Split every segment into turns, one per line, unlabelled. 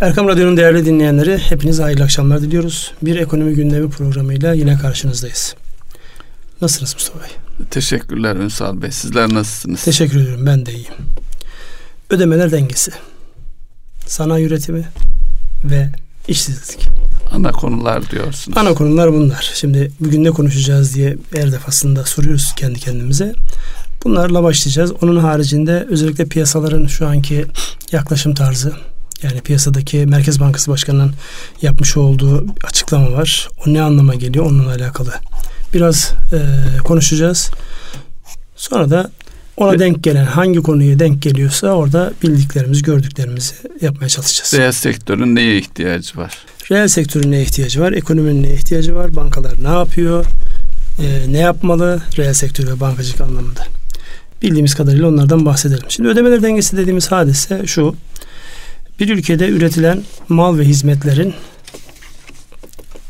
Erkam Radyo'nun değerli dinleyenleri hepinize hayırlı akşamlar diliyoruz. Bir ekonomi gündemi programıyla yine karşınızdayız. Nasılsınız Mustafa Bey?
Teşekkürler Ünsal Bey. Sizler nasılsınız?
Teşekkür ediyorum. Ben de iyiyim. Ödemeler dengesi. Sanayi üretimi ve işsizlik.
Ana konular diyorsunuz.
Ana konular bunlar. Şimdi bugün ne konuşacağız diye her defasında soruyoruz kendi kendimize. Bunlarla başlayacağız. Onun haricinde özellikle piyasaların şu anki yaklaşım tarzı, yani piyasadaki Merkez Bankası Başkanı'nın yapmış olduğu açıklama var. O ne anlama geliyor onunla alakalı. Biraz e, konuşacağız. Sonra da ona denk gelen hangi konuya denk geliyorsa orada bildiklerimizi, gördüklerimizi yapmaya çalışacağız.
Reel sektörün neye ihtiyacı var?
Reel sektörün neye ihtiyacı var? Ekonominin neye ihtiyacı var? Bankalar ne yapıyor? E, ne yapmalı? Reel sektör ve bankacılık anlamında. Bildiğimiz kadarıyla onlardan bahsedelim. Şimdi ödemeler dengesi dediğimiz hadise şu bir ülkede üretilen mal ve hizmetlerin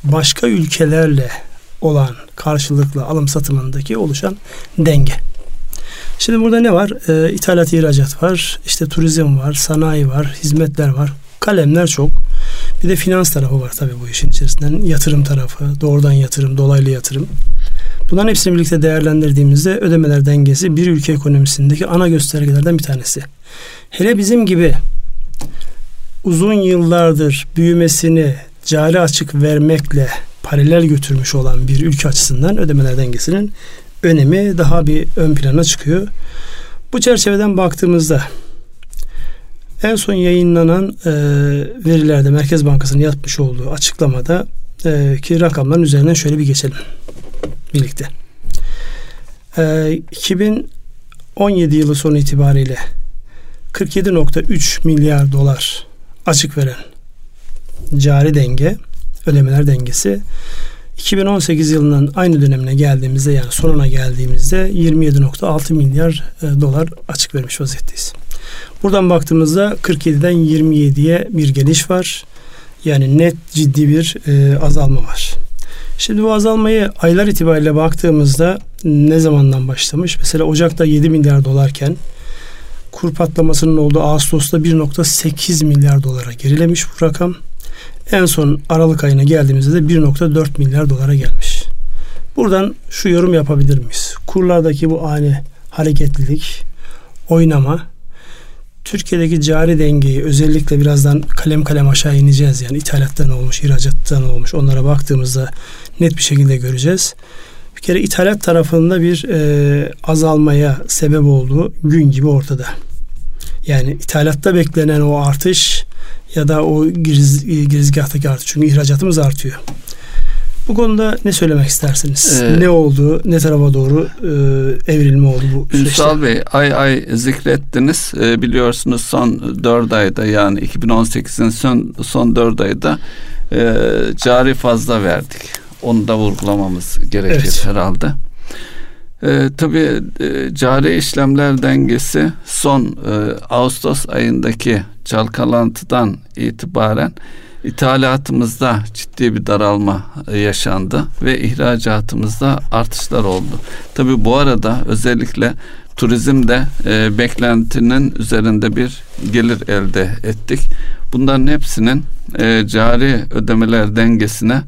başka ülkelerle olan karşılıklı alım satımındaki oluşan denge. Şimdi burada ne var? Ee, ithalat, ihracat var, işte turizm var, sanayi var, hizmetler var, kalemler çok. Bir de finans tarafı var tabii bu işin içerisinden. Yatırım tarafı, doğrudan yatırım, dolaylı yatırım. Bunların hepsini birlikte değerlendirdiğimizde ödemeler dengesi bir ülke ekonomisindeki ana göstergelerden bir tanesi. Hele bizim gibi uzun yıllardır büyümesini cari açık vermekle paralel götürmüş olan bir ülke açısından ödemeler dengesinin önemi daha bir ön plana çıkıyor. Bu çerçeveden baktığımızda en son yayınlanan e, verilerde Merkez Bankası'nın yapmış olduğu açıklamada e, ki rakamların üzerinden şöyle bir geçelim birlikte. E, 2017 yılı sonu itibariyle 47.3 milyar dolar açık veren cari denge, ödemeler dengesi 2018 yılının aynı dönemine geldiğimizde yani sonuna geldiğimizde 27.6 milyar e, dolar açık vermiş vaziyetteyiz. Buradan baktığımızda 47'den 27'ye bir geliş var. Yani net ciddi bir e, azalma var. Şimdi bu azalmayı aylar itibariyle baktığımızda ne zamandan başlamış? Mesela Ocak'ta 7 milyar dolarken kur patlamasının olduğu Ağustos'ta 1.8 milyar dolara gerilemiş bu rakam. En son Aralık ayına geldiğimizde de 1.4 milyar dolara gelmiş. Buradan şu yorum yapabilir miyiz? Kurlardaki bu ani hareketlilik, oynama, Türkiye'deki cari dengeyi özellikle birazdan kalem kalem aşağı ineceğiz. Yani ithalattan olmuş, ihracattan olmuş onlara baktığımızda net bir şekilde göreceğiz. Bir kere ithalat tarafında bir e, azalmaya sebep olduğu gün gibi ortada. Yani ithalatta beklenen o artış ya da o giriz, girizgahtaki artış. Çünkü ihracatımız artıyor. Bu konuda ne söylemek istersiniz? Ee, ne oldu? Ne tarafa doğru e, evrilme oldu bu
süreçte? Ünsal Bey ay ay zikrettiniz. E, biliyorsunuz son dört ayda yani 2018'in son, son dört ayda e, cari fazla verdik. Onu da vurgulamamız gerekir evet. herhalde. E, tabii e, cari işlemler dengesi son e, Ağustos ayındaki çalkalantıdan itibaren ithalatımızda ciddi bir daralma e, yaşandı ve ihracatımızda artışlar oldu. Tabii bu arada özellikle turizmde e, beklentinin üzerinde bir gelir elde ettik. Bunların hepsinin e, cari ödemeler dengesine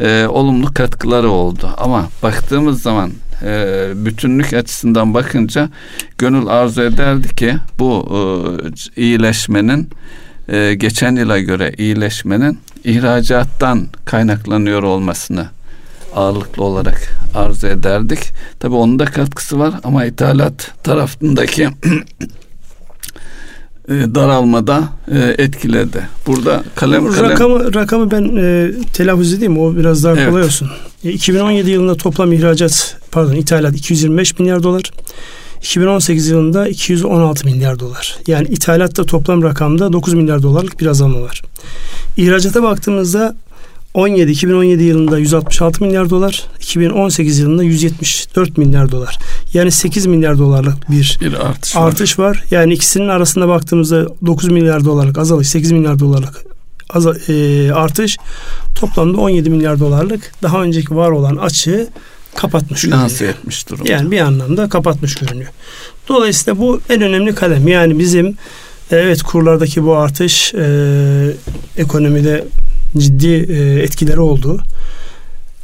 e, olumlu katkıları oldu. Ama baktığımız zaman e, bütünlük açısından bakınca gönül arzu ederdi ki bu e, iyileşmenin e, geçen yıla göre iyileşmenin ihracattan kaynaklanıyor olmasını ağırlıklı olarak arzu ederdik. Tabi onun da katkısı var ama ithalat tarafındaki daralmada e, etkiledi. Burada kalem kalem
rakamı rakamı ben e, telaffuz edeyim o biraz daha evet. kolay olsun. E, 2017 yılında toplam ihracat pardon ithalat 225 milyar dolar. 2018 yılında 216 milyar dolar. Yani ithalatta toplam rakamda 9 milyar dolarlık bir azalma var. İhracata baktığımızda 17 2017 yılında 166 milyar dolar, 2018 yılında 174 milyar dolar. Yani 8 milyar dolarlık bir, bir artış, artış var. var. Yani ikisinin arasında baktığımızda 9 milyar dolarlık azalış, 8 milyar dolarlık azal, e, artış toplamda 17 milyar dolarlık daha önceki var olan açığı kapatmış
Finanse etmiş durumda.
Yani bir anlamda kapatmış görünüyor. Dolayısıyla bu en önemli kalem. Yani bizim Evet kurlardaki bu artış e, ekonomide ciddi e, etkileri oldu.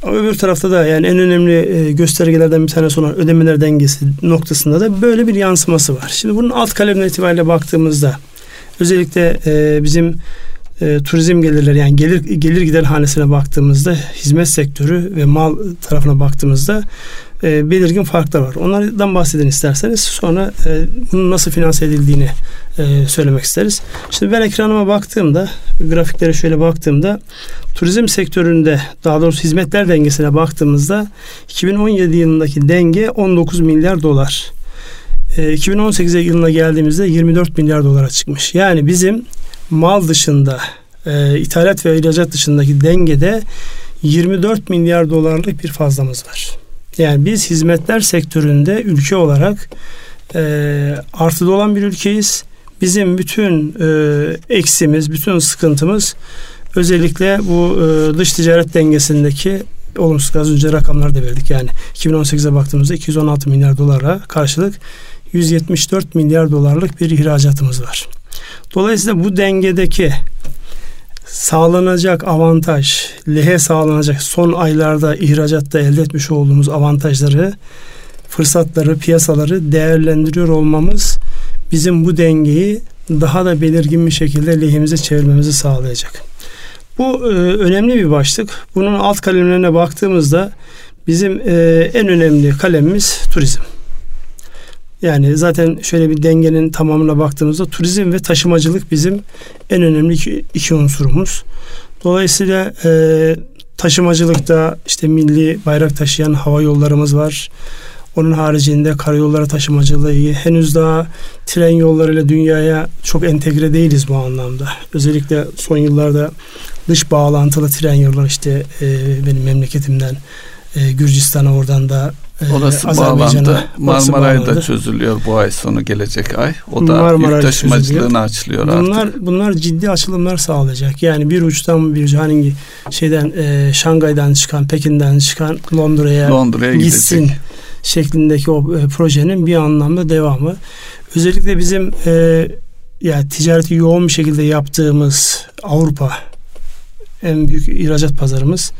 Ama öbür tarafta da yani en önemli e, göstergelerden bir tanesi olan ödemeler dengesi noktasında da böyle bir yansıması var. Şimdi bunun alt kalemler itibariyle baktığımızda özellikle e, bizim e, turizm gelirleri yani gelir gelir gider hanesine baktığımızda hizmet sektörü ve mal tarafına baktığımızda e, belirgin farklar var. Onlardan bahsedin isterseniz sonra e, bunun nasıl finanse edildiğini e, söylemek isteriz. Şimdi ben ekranıma baktığımda grafiklere şöyle baktığımda turizm sektöründe daha doğrusu hizmetler dengesine baktığımızda 2017 yılındaki denge 19 milyar dolar. E, 2018 yılına geldiğimizde 24 milyar dolara çıkmış. Yani bizim mal dışında e, ithalat ve ihracat dışındaki dengede 24 milyar dolarlık bir fazlamız var. Yani biz hizmetler sektöründe ülke olarak e, artıda olan bir ülkeyiz. Bizim bütün e, eksimiz, bütün sıkıntımız özellikle bu e, dış ticaret dengesindeki olumsuz az önce rakamlar da verdik. Yani 2018'e baktığımızda 216 milyar dolara karşılık 174 milyar dolarlık bir ihracatımız var. Dolayısıyla bu dengedeki sağlanacak avantaj, lehe sağlanacak son aylarda ihracatta elde etmiş olduğumuz avantajları, fırsatları, piyasaları değerlendiriyor olmamız bizim bu dengeyi daha da belirgin bir şekilde lehimize çevirmemizi sağlayacak. Bu e, önemli bir başlık. Bunun alt kalemlerine baktığımızda bizim e, en önemli kalemimiz turizm. Yani zaten şöyle bir dengenin tamamına baktığımızda turizm ve taşımacılık bizim en önemli iki, iki unsurumuz. Dolayısıyla e, taşımacılıkta işte milli bayrak taşıyan hava yollarımız var. Onun haricinde karayolları taşımacılığı henüz daha tren yollarıyla dünyaya çok entegre değiliz bu anlamda. Özellikle son yıllarda dış bağlantılı tren yolları işte e, benim memleketimden e, Gürcistan'a oradan da
orası bağlandı. Marmaray'da bağlandı. çözülüyor bu ay sonu gelecek ay. O da Marmaray yük taşımacılığını açılıyor
bunlar,
artık.
Bunlar ciddi açılımlar sağlayacak. Yani bir uçtan bir hangi şeyden e, Şangay'dan çıkan, Pekin'den çıkan Londra'ya Londra'ya gitsin gidecek. şeklindeki o e, projenin bir anlamda devamı. Özellikle bizim e, yani ticareti yoğun bir şekilde yaptığımız Avrupa en büyük ihracat pazarımız.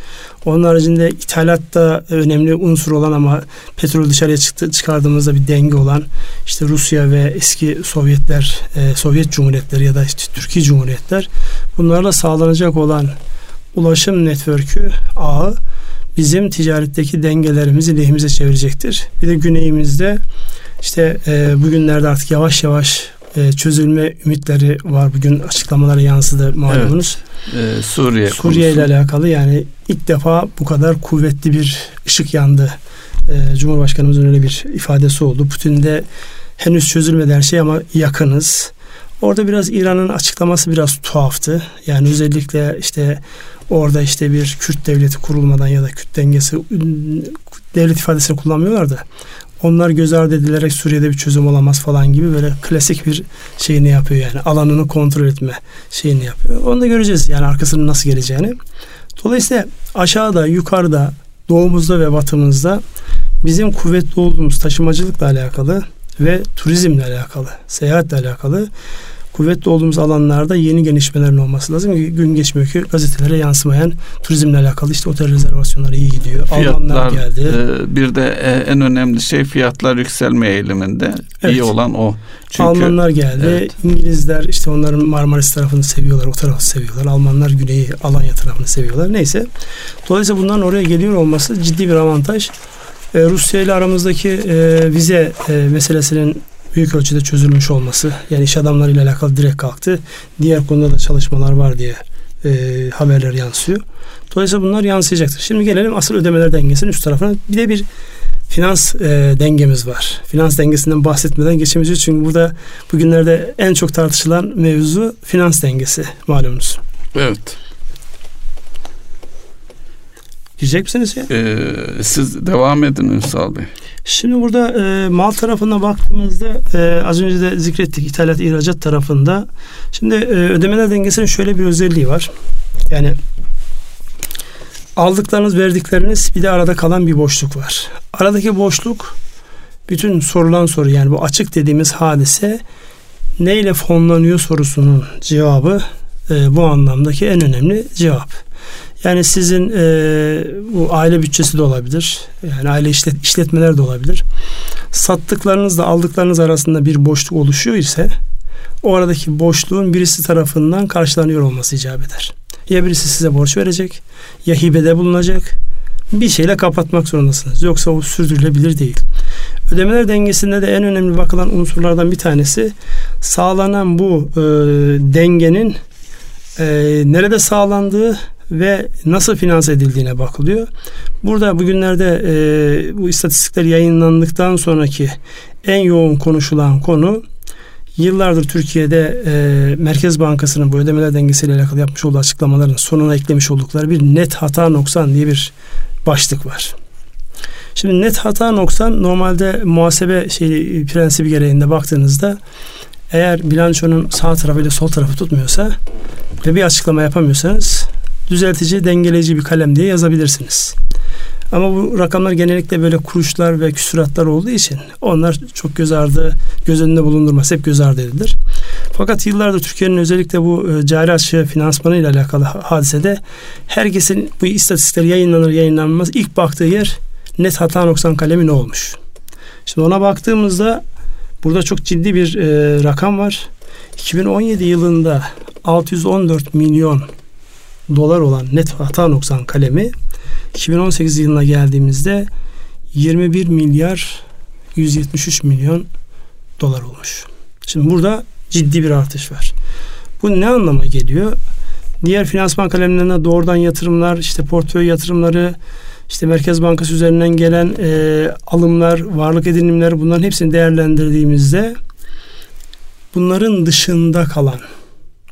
Onun haricinde ithalatta önemli unsur olan ama petrol dışarıya çıktı, çıkardığımızda bir denge olan işte Rusya ve eski Sovyetler, e, Sovyet Cumhuriyetleri ya da işte Türkiye Cumhuriyetler bunlarla sağlanacak olan ulaşım network'ü ağı bizim ticaretteki dengelerimizi lehimize çevirecektir. Bir de güneyimizde işte e, bugünlerde artık yavaş yavaş e, çözülme ümitleri var. Bugün açıklamalara yansıdı malumunuz.
Evet. Ee, Suriye
Suriye ile alakalı yani ilk defa bu kadar kuvvetli bir ışık yandı. Ee, Cumhurbaşkanımızın öyle bir ifadesi oldu. Putin'de henüz çözülmedi her şey ama yakınız. Orada biraz İran'ın açıklaması biraz tuhaftı. Yani özellikle işte orada işte bir Kürt devleti kurulmadan ya da Kürt dengesi devlet ifadesini kullanmıyorlar da onlar göz ardı edilerek Suriye'de bir çözüm olamaz falan gibi böyle klasik bir şeyini yapıyor yani alanını kontrol etme şeyini yapıyor. Onu da göreceğiz yani arkasının nasıl geleceğini. Dolayısıyla aşağıda, yukarıda, doğumuzda ve batımızda bizim kuvvetli olduğumuz taşımacılıkla alakalı ve turizmle alakalı, seyahatle alakalı kuvvetli olduğumuz alanlarda yeni gelişmelerin olması lazım. Gün geçmiyor ki gazetelere yansımayan turizmle alakalı işte otel rezervasyonları iyi gidiyor.
Fiyatlar, Almanlar geldi. E, bir de e, en önemli şey fiyatlar yükselme eğiliminde. Evet. iyi olan o.
Çünkü, Almanlar geldi. Evet. İngilizler işte onların Marmaris tarafını seviyorlar. O tarafı seviyorlar. Almanlar güneyi Alanya tarafını seviyorlar. Neyse. Dolayısıyla bunların oraya geliyor olması ciddi bir avantaj. E, Rusya ile aramızdaki e, vize e, meselesinin büyük ölçüde çözülmüş olması yani iş adamlarıyla alakalı direkt kalktı. Diğer konuda da çalışmalar var diye e, haberler yansıyor. Dolayısıyla bunlar yansıyacaktır. Şimdi gelelim asıl ödemeler dengesinin üst tarafına. Bir de bir finans e, dengemiz var. Finans dengesinden bahsetmeden geçemeyeceğiz. Çünkü burada bugünlerde en çok tartışılan mevzu finans dengesi malumunuz.
Evet.
Girecek misiniz ya?
Ee, siz devam edin Ünsal Bey.
Şimdi burada e, mal tarafına baktığımızda e, az önce de zikrettik ithalat ihracat tarafında. Şimdi e, ödemeler dengesinin şöyle bir özelliği var. Yani aldıklarınız verdikleriniz bir de arada kalan bir boşluk var. Aradaki boşluk bütün sorulan soru yani bu açık dediğimiz hadise neyle fonlanıyor sorusunun cevabı e, bu anlamdaki en önemli cevap. Yani sizin e, bu aile bütçesi de olabilir. Yani aile işlet, işletmeler de olabilir. Sattıklarınızla aldıklarınız arasında bir boşluk oluşuyor ise o aradaki boşluğun birisi tarafından karşılanıyor olması icap eder. Ya birisi size borç verecek ya hibede bulunacak. Bir şeyle kapatmak zorundasınız. Yoksa o sürdürülebilir değil. Ödemeler dengesinde de en önemli bakılan unsurlardan bir tanesi sağlanan bu e, dengenin e, nerede sağlandığı ve nasıl finanse edildiğine bakılıyor. Burada bugünlerde e, bu istatistikler yayınlandıktan sonraki en yoğun konuşulan konu yıllardır Türkiye'de e, Merkez Bankası'nın bu ödemeler dengesiyle alakalı yapmış olduğu açıklamaların sonuna eklemiş oldukları bir net hata noksan diye bir başlık var. Şimdi net hata noksan normalde muhasebe şeyi prensibi gereğinde baktığınızda eğer bilançonun sağ tarafı ile sol tarafı tutmuyorsa ve bir açıklama yapamıyorsanız düzeltici, dengeleyici bir kalem diye yazabilirsiniz. Ama bu rakamlar genellikle böyle kuruşlar ve küsuratlar olduğu için onlar çok göz ardı, göz önünde bulundurmaz. Hep göz ardı edilir. Fakat yıllardır Türkiye'nin özellikle bu e, cari açığı finansmanı ile alakalı hadisede herkesin bu istatistikler yayınlanır yayınlanmaz ilk baktığı yer net hata noksan kalemi ne olmuş? Şimdi ona baktığımızda burada çok ciddi bir e, rakam var. 2017 yılında 614 milyon dolar olan net hata noksan kalemi 2018 yılına geldiğimizde 21 milyar 173 milyon dolar olmuş. Şimdi burada ciddi bir artış var. Bu ne anlama geliyor? Diğer finansman kalemlerine doğrudan yatırımlar, işte portföy yatırımları, işte Merkez Bankası üzerinden gelen e, alımlar, varlık edinimleri bunların hepsini değerlendirdiğimizde bunların dışında kalan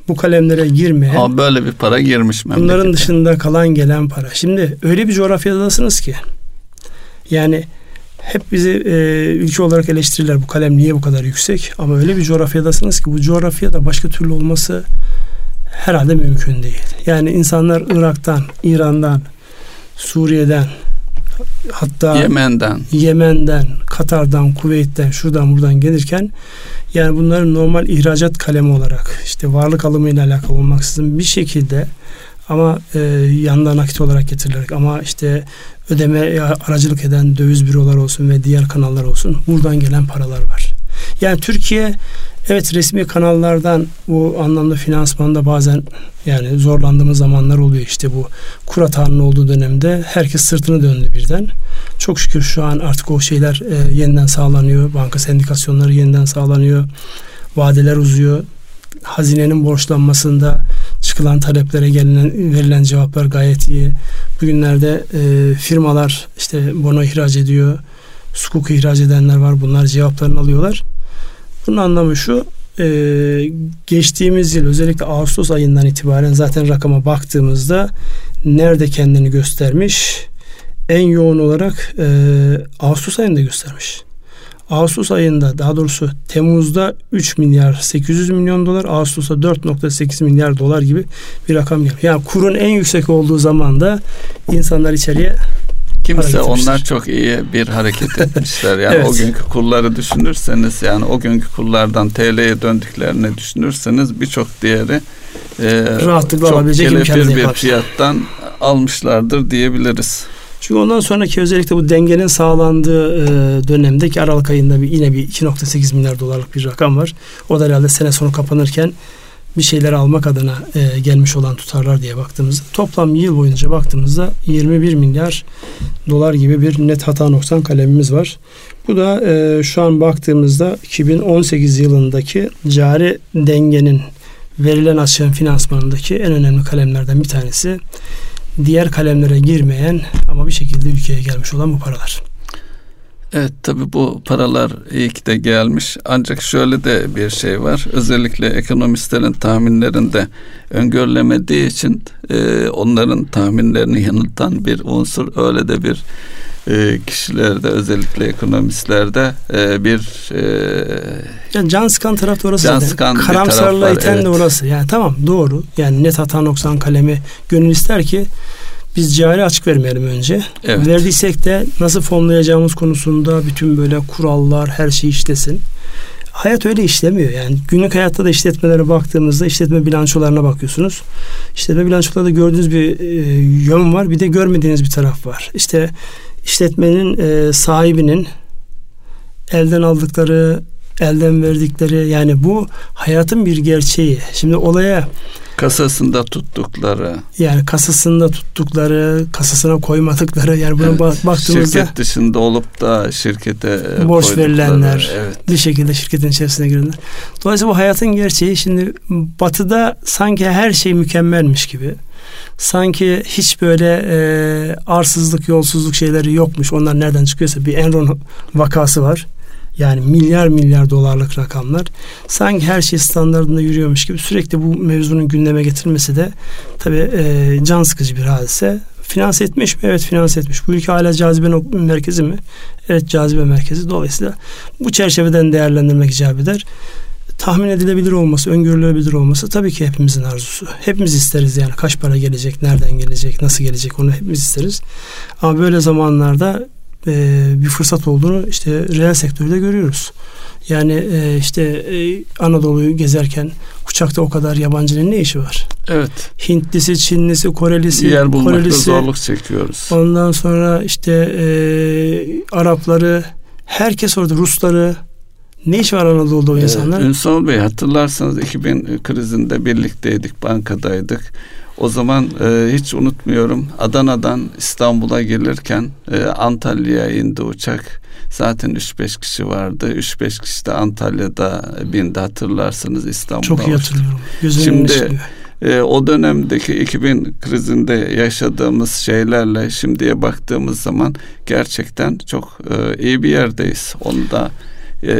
bu kalemlere girmeyen
Ama böyle bir para girmiş
memlekete. Bunların dışında kalan gelen para. Şimdi öyle bir coğrafyadasınız ki yani hep bizi e, ülke olarak eleştirirler bu kalem niye bu kadar yüksek ama öyle bir coğrafyadasınız ki bu coğrafyada başka türlü olması herhalde mümkün değil. Yani insanlar Irak'tan, İran'dan, Suriye'den hatta
Yemen'den,
Yemen'den, Katar'dan, Kuveyt'ten, şuradan buradan gelirken yani bunların normal ihracat kalemi olarak işte varlık alımıyla alakalı olmaksızın bir şekilde ama e, yanında nakit olarak getirilerek ama işte ödeme aracılık eden döviz bürolar olsun ve diğer kanallar olsun buradan gelen paralar var. Yani Türkiye evet resmi kanallardan bu anlamda finansmanda bazen yani zorlandığımız zamanlar oluyor işte bu kur atağının olduğu dönemde herkes sırtını döndü birden. Çok şükür şu an artık o şeyler e, yeniden sağlanıyor. Banka sendikasyonları yeniden sağlanıyor. Vadeler uzuyor. Hazinenin borçlanmasında çıkılan taleplere gelinen, verilen cevaplar gayet iyi. Bugünlerde e, firmalar işte bono ihraç ediyor. Sukuk ihraç edenler var. Bunlar cevaplarını alıyorlar. Bunun anlamı şu e, geçtiğimiz yıl özellikle Ağustos ayından itibaren zaten rakama baktığımızda nerede kendini göstermiş? En yoğun olarak e, Ağustos ayında göstermiş. Ağustos ayında daha doğrusu Temmuz'da 3 milyar 800 milyon dolar, Ağustos'ta 4.8 milyar dolar gibi bir rakam geliyor. Yani kurun en yüksek olduğu zaman da insanlar içeriye
Kimse onlar çok iyi bir hareket etmişler. Yani evet. o günkü kurları düşünürseniz yani o günkü kurlardan TL'ye döndüklerini düşünürseniz birçok diğeri e, Rahatlıkla çok kelefir bir fiyattan almışlardır diyebiliriz.
Çünkü ondan sonraki özellikle bu dengenin sağlandığı e, dönemdeki Aralık ayında bir, yine bir 2.8 milyar dolarlık bir rakam var. O da herhalde sene sonu kapanırken bir şeyler almak adına e, gelmiş olan tutarlar diye baktığımızda toplam yıl boyunca baktığımızda 21 milyar dolar gibi bir net hata noksan kalemimiz var. Bu da e, şu an baktığımızda 2018 yılındaki cari dengenin verilen açığın finansmanındaki en önemli kalemlerden bir tanesi. Diğer kalemlere girmeyen ama bir şekilde ülkeye gelmiş olan bu paralar.
Evet tabi bu paralar iyi ki de gelmiş ancak şöyle de bir şey var özellikle ekonomistlerin tahminlerinde öngörülemediği için e, onların tahminlerini yanıltan bir unsur öyle de bir e, kişilerde özellikle ekonomistlerde e, bir e,
yani can sıkan taraf da orası can zaten. Sıkan Karamsarlığa iten evet. de orası. Yani tamam doğru. Yani net hata noksan kalemi gönül ister ki biz cari açık vermeyelim önce. Evet. Verdiysek de nasıl fonlayacağımız konusunda bütün böyle kurallar her şey işlesin. hayat öyle işlemiyor. Yani günlük hayatta da işletmelere baktığımızda işletme bilançolarına bakıyorsunuz. İşletme bilançolarda gördüğünüz bir e, yön var. Bir de görmediğiniz bir taraf var. İşte işletmenin e, sahibinin elden aldıkları, elden verdikleri yani bu hayatın bir gerçeği. Şimdi olaya
kasasında tuttukları
yani kasasında tuttukları kasasına koymadıkları yani buna evet, baktığımızda
şirket dışında olup da şirkete
borç verilenler evet. bir şekilde şirketin içerisine girenler. Dolayısıyla bu hayatın gerçeği şimdi batıda sanki her şey mükemmelmiş gibi sanki hiç böyle e, arsızlık, yolsuzluk şeyleri yokmuş. Onlar nereden çıkıyorsa bir Enron vakası var. Yani milyar milyar dolarlık rakamlar. Sanki her şey standartında yürüyormuş gibi sürekli bu mevzunun gündeme getirilmesi de tabii e, can sıkıcı bir hadise. Finans etmiş mi? Evet finans etmiş. Bu ülke hala cazibe merkezi mi? Evet cazibe merkezi. Dolayısıyla bu çerçeveden değerlendirmek icap eder. Tahmin edilebilir olması, öngörülebilir olması tabii ki hepimizin arzusu. Hepimiz isteriz yani kaç para gelecek, nereden gelecek, nasıl gelecek onu hepimiz isteriz. Ama böyle zamanlarda e, bir fırsat olduğunu işte reel sektörde görüyoruz. Yani e, işte e, Anadolu'yu gezerken uçakta o kadar yabancının ne işi var?
Evet.
Hintlisi, Çinlisi, Korelisi,
yer bulmakta Korelisi, zorluk çekiyoruz.
Ondan sonra işte e, Arapları, herkes orada Rusları, ne iş var Anadolu'da o insanlar?
Ee, Ünsal Bey hatırlarsanız 2000 krizinde birlikteydik, bankadaydık. O zaman e, hiç unutmuyorum Adana'dan İstanbul'a gelirken e, Antalya'ya indi uçak. Zaten 3-5 kişi vardı. 3-5 kişi de Antalya'da bindi hatırlarsınız İstanbul'a.
Çok iyi hatırlıyorum.
Gözümün Şimdi e, o dönemdeki 2000 krizinde yaşadığımız şeylerle şimdiye baktığımız zaman gerçekten çok e, iyi bir yerdeyiz. Onu da e,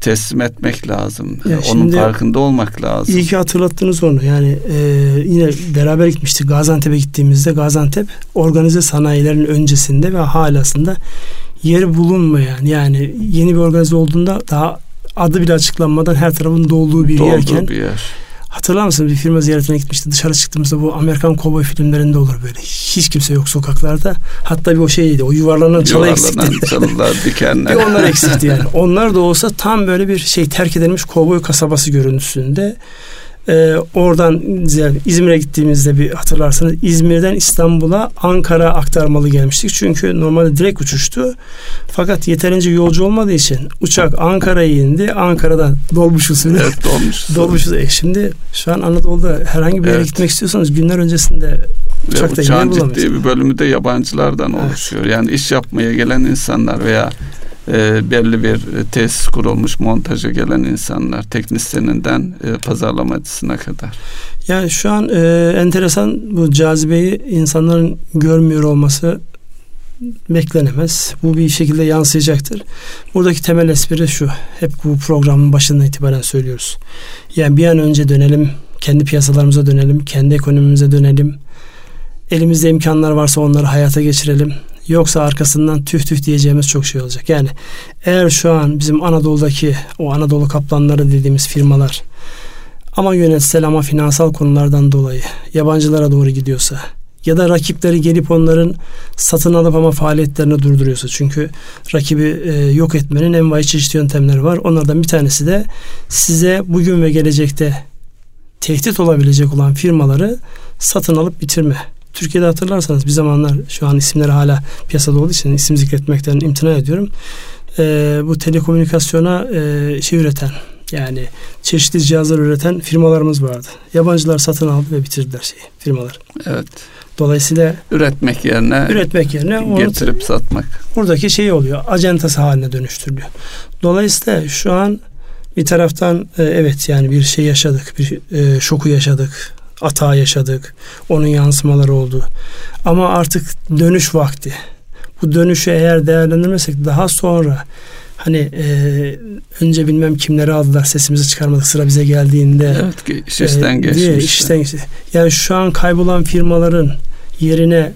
teslim etmek lazım. Ya Onun farkında olmak lazım.
İyi ki hatırlattınız onu. Yani e, yine beraber gitmiştik Gaziantep'e gittiğimizde Gaziantep organize sanayilerin öncesinde ve halasında yer bulunmayan yani yeni bir organize olduğunda daha adı bile açıklanmadan her tarafın dolduğu bir
Dolduğu
yerken
bir yer.
Hatırlar mısınız bir firma ziyaretine gitmişti. Dışarı çıktığımızda bu Amerikan kovboy filmlerinde olur böyle. Hiç kimse yok sokaklarda. Hatta bir o şeydi. O yuvarlanan çalı eksikti.
çalılar, dikenler.
bir onlar eksikti yani. Onlar da olsa tam böyle bir şey terk edilmiş kovboy kasabası görüntüsünde ee, oradan İzmir'e gittiğimizde bir hatırlarsanız İzmir'den İstanbul'a Ankara aktarmalı gelmiştik. Çünkü normalde direkt uçuştu. Fakat yeterince yolcu olmadığı için uçak Ankara'ya indi. Ankara'dan dolmuş usulü.
Evet dolmuş.
dolmuş usulü. E şimdi şu an Anadolu'da herhangi bir yere evet. gitmek istiyorsanız günler öncesinde uçakta yer
bulamıyorsunuz. ciddi bir bölümü de yabancılardan evet. oluşuyor. Yani iş yapmaya gelen insanlar veya e, belli bir tesis kurulmuş montaja gelen insanlar teknisyeninden e, pazarlamacısına kadar.
Yani şu an e, enteresan bu cazibeyi insanların görmüyor olması beklenemez. Bu bir şekilde yansıyacaktır. Buradaki temel espri şu. Hep bu programın başından itibaren söylüyoruz. Yani bir an önce dönelim, kendi piyasalarımıza dönelim, kendi ekonomimize dönelim. Elimizde imkanlar varsa onları hayata geçirelim. Yoksa arkasından tüh tüh diyeceğimiz çok şey olacak. Yani eğer şu an bizim Anadolu'daki o Anadolu kaplanları dediğimiz firmalar ama yönetsel ama finansal konulardan dolayı yabancılara doğru gidiyorsa ya da rakipleri gelip onların satın alıp ama faaliyetlerini durduruyorsa. Çünkü rakibi e, yok etmenin en vahşi çeşitli yöntemleri var. Onlardan bir tanesi de size bugün ve gelecekte tehdit olabilecek olan firmaları satın alıp bitirme. Türkiye'de hatırlarsanız bir zamanlar şu an isimleri hala piyasada olduğu için isim zikretmekten imtina ediyorum. E, bu telekomünikasyona e, şey üreten yani çeşitli cihazlar üreten firmalarımız vardı. Yabancılar satın aldı ve bitirdiler şeyi firmalar.
Evet.
Dolayısıyla
üretmek yerine
üretmek yerine
onu getirip satmak.
Buradaki şey oluyor. Acentası haline dönüştürülüyor. Dolayısıyla şu an bir taraftan e, evet yani bir şey yaşadık. Bir e, şoku yaşadık hata yaşadık. Onun yansımaları oldu. Ama artık dönüş vakti. Bu dönüşü eğer değerlendirmesek daha sonra hani e, önce bilmem kimleri aldılar sesimizi çıkarmadık sıra bize geldiğinde
evet, işten e, geçmiş.
işten geçti. Yani şu an kaybolan firmaların yerine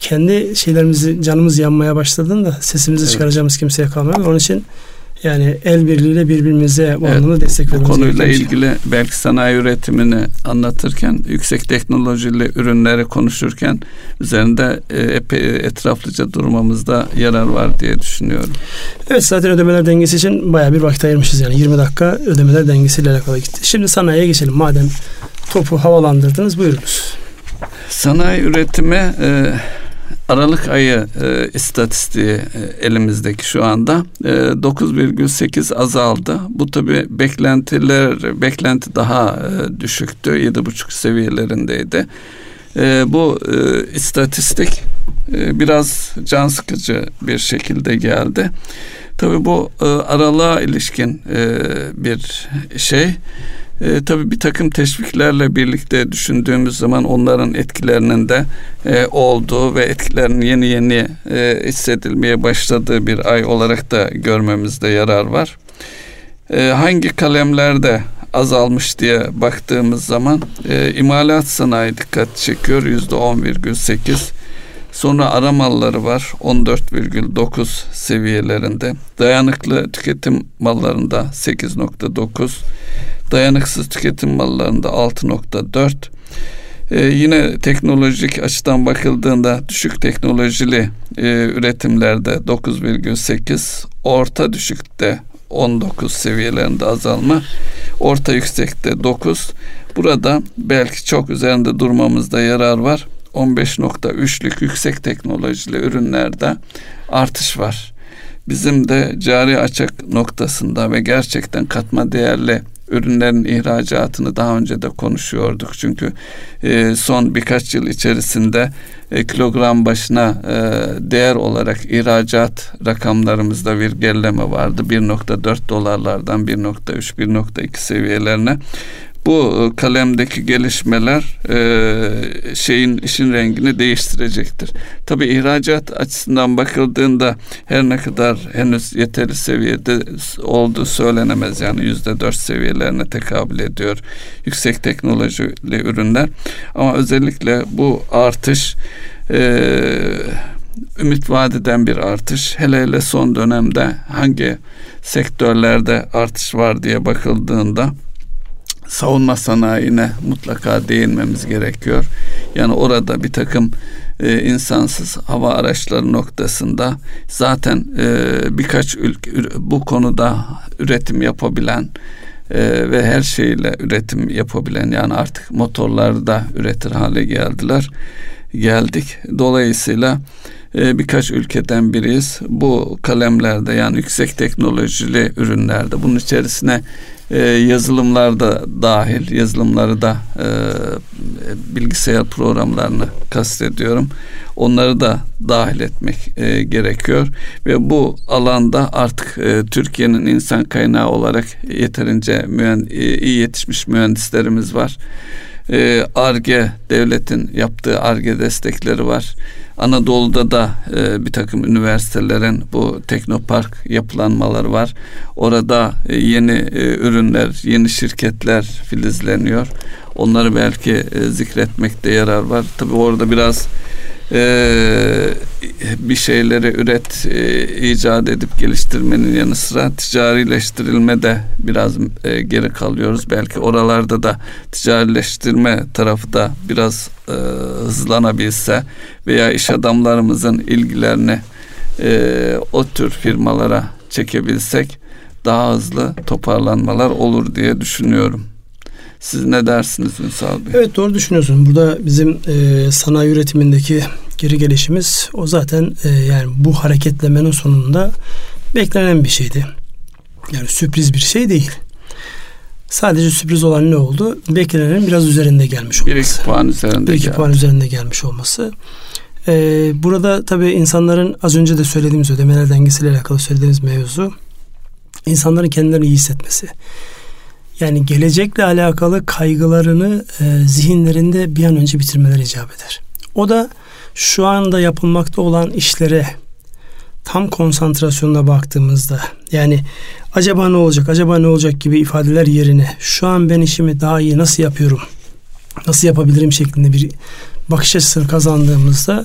kendi şeylerimizi canımız yanmaya başladığında sesimizi evet. çıkaracağımız kimseye kalmıyor. Onun için Yani el birliğiyle birbirimize bu evet, anlamda destek
vermemiz Bu konuyla ilgili şey. belki sanayi üretimini anlatırken, yüksek teknolojili ürünleri konuşurken üzerinde e, epey etraflıca durmamızda yarar var diye düşünüyorum.
Evet zaten ödemeler dengesi için baya bir vakit ayırmışız yani 20 dakika ödemeler dengesiyle alakalı gitti. Şimdi sanayiye geçelim madem topu havalandırdınız buyurunuz.
Sanayi üretimi e, Aralık ayı e, istatistiği e, elimizdeki şu anda e, 9,8 azaldı. Bu tabi beklentiler beklenti daha e, düşüktü. 7,5 seviyelerindeydi. E, bu e, istatistik e, biraz can sıkıcı bir şekilde geldi. Tabi bu e, aralığa ilişkin e, bir şey. E, tabii bir takım teşviklerle birlikte düşündüğümüz zaman onların etkilerinin de e, olduğu ve etkilerinin yeni yeni e, hissedilmeye başladığı bir ay olarak da görmemizde yarar var. E, hangi kalemlerde azalmış diye baktığımız zaman e, imalat sanayi dikkat çekiyor yüzde 10,8 Sonra ara malları var 14,9 seviyelerinde. Dayanıklı tüketim mallarında 8,9 dayanıksız tüketim mallarında 6.4 ee, yine teknolojik açıdan bakıldığında düşük teknolojili e, üretimlerde 9,8 orta düşükte 19 seviyelerinde azalma orta yüksekte 9 burada belki çok üzerinde durmamızda yarar var 15.3'lük yüksek teknolojili ürünlerde artış var. Bizim de cari açık noktasında ve gerçekten katma değerli ürünlerin ihracatını daha önce de konuşuyorduk. Çünkü e, son birkaç yıl içerisinde e, kilogram başına e, değer olarak ihracat rakamlarımızda bir gerileme vardı. 1.4 dolarlardan 1.3 1.2 seviyelerine bu e, kalemdeki gelişmeler e, şeyin işin rengini değiştirecektir. Tabi ihracat açısından bakıldığında her ne kadar henüz yeterli seviyede olduğu söylenemez. Yani yüzde dört seviyelerine tekabül ediyor yüksek teknolojili ürünler. Ama özellikle bu artış e, ümit vadeden bir artış. Hele hele son dönemde hangi sektörlerde artış var diye bakıldığında savunma sanayine mutlaka değinmemiz gerekiyor. Yani orada bir takım e, insansız hava araçları noktasında zaten e, birkaç ülke bu konuda üretim yapabilen e, ve her şeyle üretim yapabilen yani artık motorları da üretir hale geldiler. Geldik. Dolayısıyla e, birkaç ülkeden biriyiz. Bu kalemlerde yani yüksek teknolojili ürünlerde bunun içerisine e, yazılımlar da dahil yazılımları da e, bilgisayar programlarını kastediyorum. Onları da dahil etmek e, gerekiyor ve bu alanda artık e, Türkiye'nin insan kaynağı olarak yeterince mühend, e, iyi yetişmiş mühendislerimiz var. ARGE e, devletin yaptığı ARGE destekleri var. Anadolu'da da e, bir takım üniversitelerin bu teknopark yapılanmaları var. Orada e, yeni e, ürünler, yeni şirketler filizleniyor. Onları belki e, zikretmekte yarar var. Tabii orada biraz bir şeyleri üret, e, icat edip geliştirmenin yanı sıra ticarileştirilme de biraz e, geri kalıyoruz. Belki oralarda da ticarileştirme tarafı da biraz e, hızlanabilse veya iş adamlarımızın ilgilerini o tür firmalara çekebilsek daha hızlı toparlanmalar olur diye düşünüyorum. Siz ne dersiniz Ünsal Bey?
Evet doğru düşünüyorsun. Burada bizim e, sanayi üretimindeki geri gelişimiz o zaten e, yani bu hareketlemenin sonunda beklenen bir şeydi. Yani sürpriz bir şey değil. Sadece sürpriz olan ne oldu? Beklenenin biraz üzerinde gelmiş olması.
Bir iki puan üzerinde
Bir iki geldi. puan üzerinde gelmiş olması. Ee, burada tabii insanların az önce de söylediğimiz ödemeler dengesiyle alakalı söylediğimiz mevzu insanların kendilerini iyi hissetmesi. Yani gelecekle alakalı kaygılarını e, zihinlerinde bir an önce bitirmeleri icap eder. O da şu anda yapılmakta olan işlere tam konsantrasyonla baktığımızda yani acaba ne olacak acaba ne olacak gibi ifadeler yerine şu an ben işimi daha iyi nasıl yapıyorum nasıl yapabilirim şeklinde bir bakış açısını kazandığımızda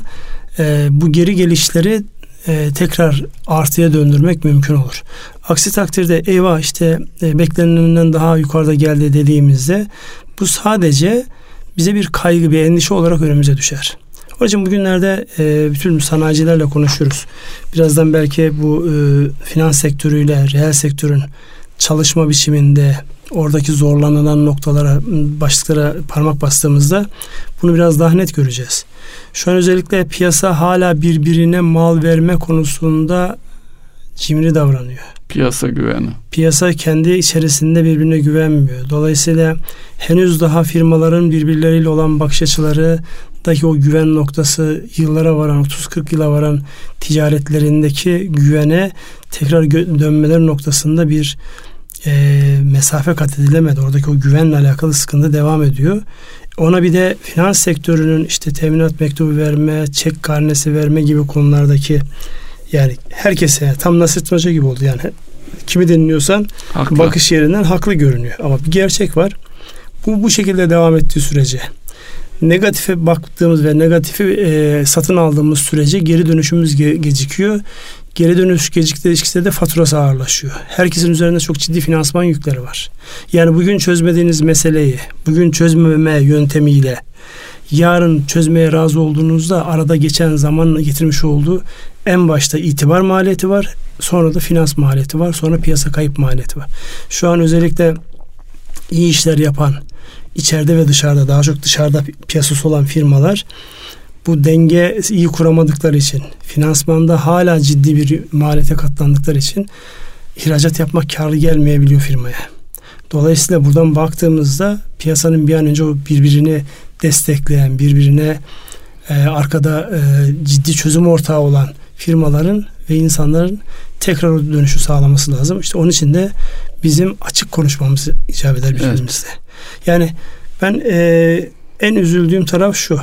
e, bu geri gelişleri e, tekrar artıya döndürmek mümkün olur. Aksi takdirde eyvah işte e, beklenenden daha yukarıda geldi dediğimizde bu sadece bize bir kaygı, bir endişe olarak önümüze düşer. Onun için bugünlerde e, bütün sanayicilerle konuşuyoruz. Birazdan belki bu e, finans sektörüyle reel sektörün çalışma biçiminde oradaki zorlanılan noktalara, başlıklara parmak bastığımızda bunu biraz daha net göreceğiz. Şu an özellikle piyasa hala birbirine mal verme konusunda cimri davranıyor.
Piyasa güveni.
Piyasa kendi içerisinde birbirine güvenmiyor. Dolayısıyla henüz daha firmaların birbirleriyle olan bakış açılarındaki o güven noktası yıllara varan 30-40 yıla varan ticaretlerindeki güvene tekrar dönmeler noktasında bir e, mesafe kat edilemedi. Oradaki o güvenle alakalı sıkıntı devam ediyor. Ona bir de finans sektörünün işte teminat mektubu verme, çek karnesi verme gibi konulardaki yani herkese tam Nasrettin Hoca gibi oldu yani. Kimi dinliyorsan haklı. bakış yerinden haklı görünüyor. Ama bir gerçek var. Bu bu şekilde devam ettiği sürece negatife baktığımız ve negatifi e, satın aldığımız sürece geri dönüşümüz ge- gecikiyor. Geri dönüş gecikti ilişkisinde de faturası ağırlaşıyor. Herkesin üzerinde çok ciddi finansman yükleri var. Yani bugün çözmediğiniz meseleyi, bugün çözmeme yöntemiyle yarın çözmeye razı olduğunuzda arada geçen zamanla getirmiş olduğu en başta itibar maliyeti var. Sonra da finans maliyeti var. Sonra piyasa kayıp maliyeti var. Şu an özellikle iyi işler yapan içeride ve dışarıda daha çok dışarıda piyasası olan firmalar bu denge iyi kuramadıkları için finansmanda hala ciddi bir maliyete katlandıkları için ihracat yapmak karlı gelmeyebiliyor firmaya. Dolayısıyla buradan baktığımızda piyasanın bir an önce birbirini destekleyen, birbirine e, arkada e, ciddi çözüm ortağı olan firmaların ve insanların tekrar o dönüşü sağlaması lazım. İşte onun için de bizim açık konuşmamız icap eder birbirimizle. Evet. Yani ben e, en üzüldüğüm taraf şu.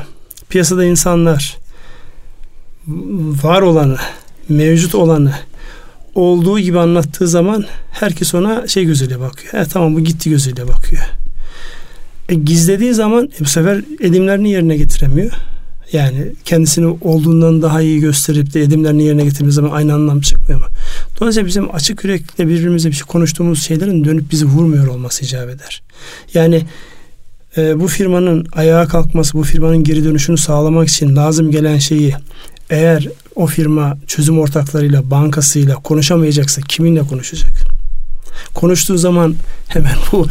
Piyasada insanlar var olanı, mevcut olanı olduğu gibi anlattığı zaman herkes ona şey gözüyle bakıyor. He, tamam bu gitti gözüyle bakıyor. E, gizlediği zaman e, bu sefer edimlerini yerine getiremiyor. Yani kendisini olduğundan daha iyi gösterip de edimlerini yerine getirdiğimiz zaman aynı anlam çıkmıyor mu? Dolayısıyla bizim açık yürekle birbirimize bir şey konuştuğumuz şeylerin dönüp bizi vurmuyor olması icap eder. Yani e, bu firmanın ayağa kalkması, bu firmanın geri dönüşünü sağlamak için lazım gelen şeyi eğer o firma çözüm ortaklarıyla, bankasıyla konuşamayacaksa kiminle konuşacak? Konuştuğu zaman hemen bu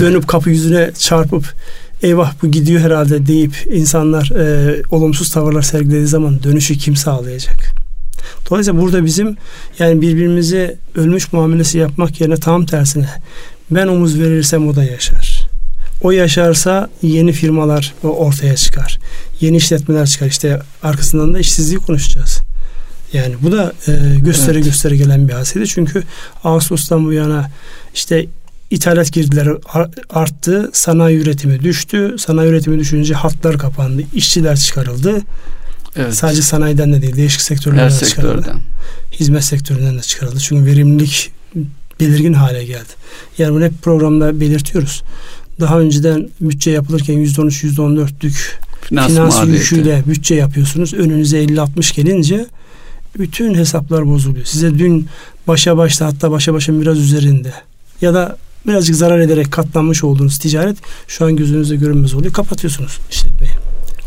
dönüp kapı yüzüne çarpıp eyvah bu gidiyor herhalde deyip insanlar e, olumsuz tavırlar sergilediği zaman dönüşü kim sağlayacak? Dolayısıyla burada bizim yani birbirimize ölmüş muamelesi yapmak yerine tam tersine ben omuz verirsem o da yaşar. O yaşarsa yeni firmalar ortaya çıkar. Yeni işletmeler çıkar. İşte arkasından da işsizliği konuşacağız. Yani bu da e, göstere evet. göstere gelen bir hadiseydi. Çünkü Ağustos'tan bu yana işte ithalat girdileri arttı, sanayi üretimi düştü. Sanayi üretimi düşünce hatlar kapandı, işçiler çıkarıldı. Evet. Sadece sanayiden de değil, değişik sektörlerden de çıkarıldı. Hizmet sektöründen de çıkarıldı. Çünkü verimlilik belirgin hale geldi. Yani bunu hep programda belirtiyoruz. Daha önceden bütçe yapılırken %13, %14'lük finans, finans yüküyle bütçe yapıyorsunuz. Önünüze 50-60 gelince bütün hesaplar bozuluyor. Size dün başa başta hatta başa başın biraz üzerinde ya da birazcık zarar ederek katlanmış olduğunuz ticaret şu an gözünüzde görünmez oluyor. Kapatıyorsunuz işletmeyi.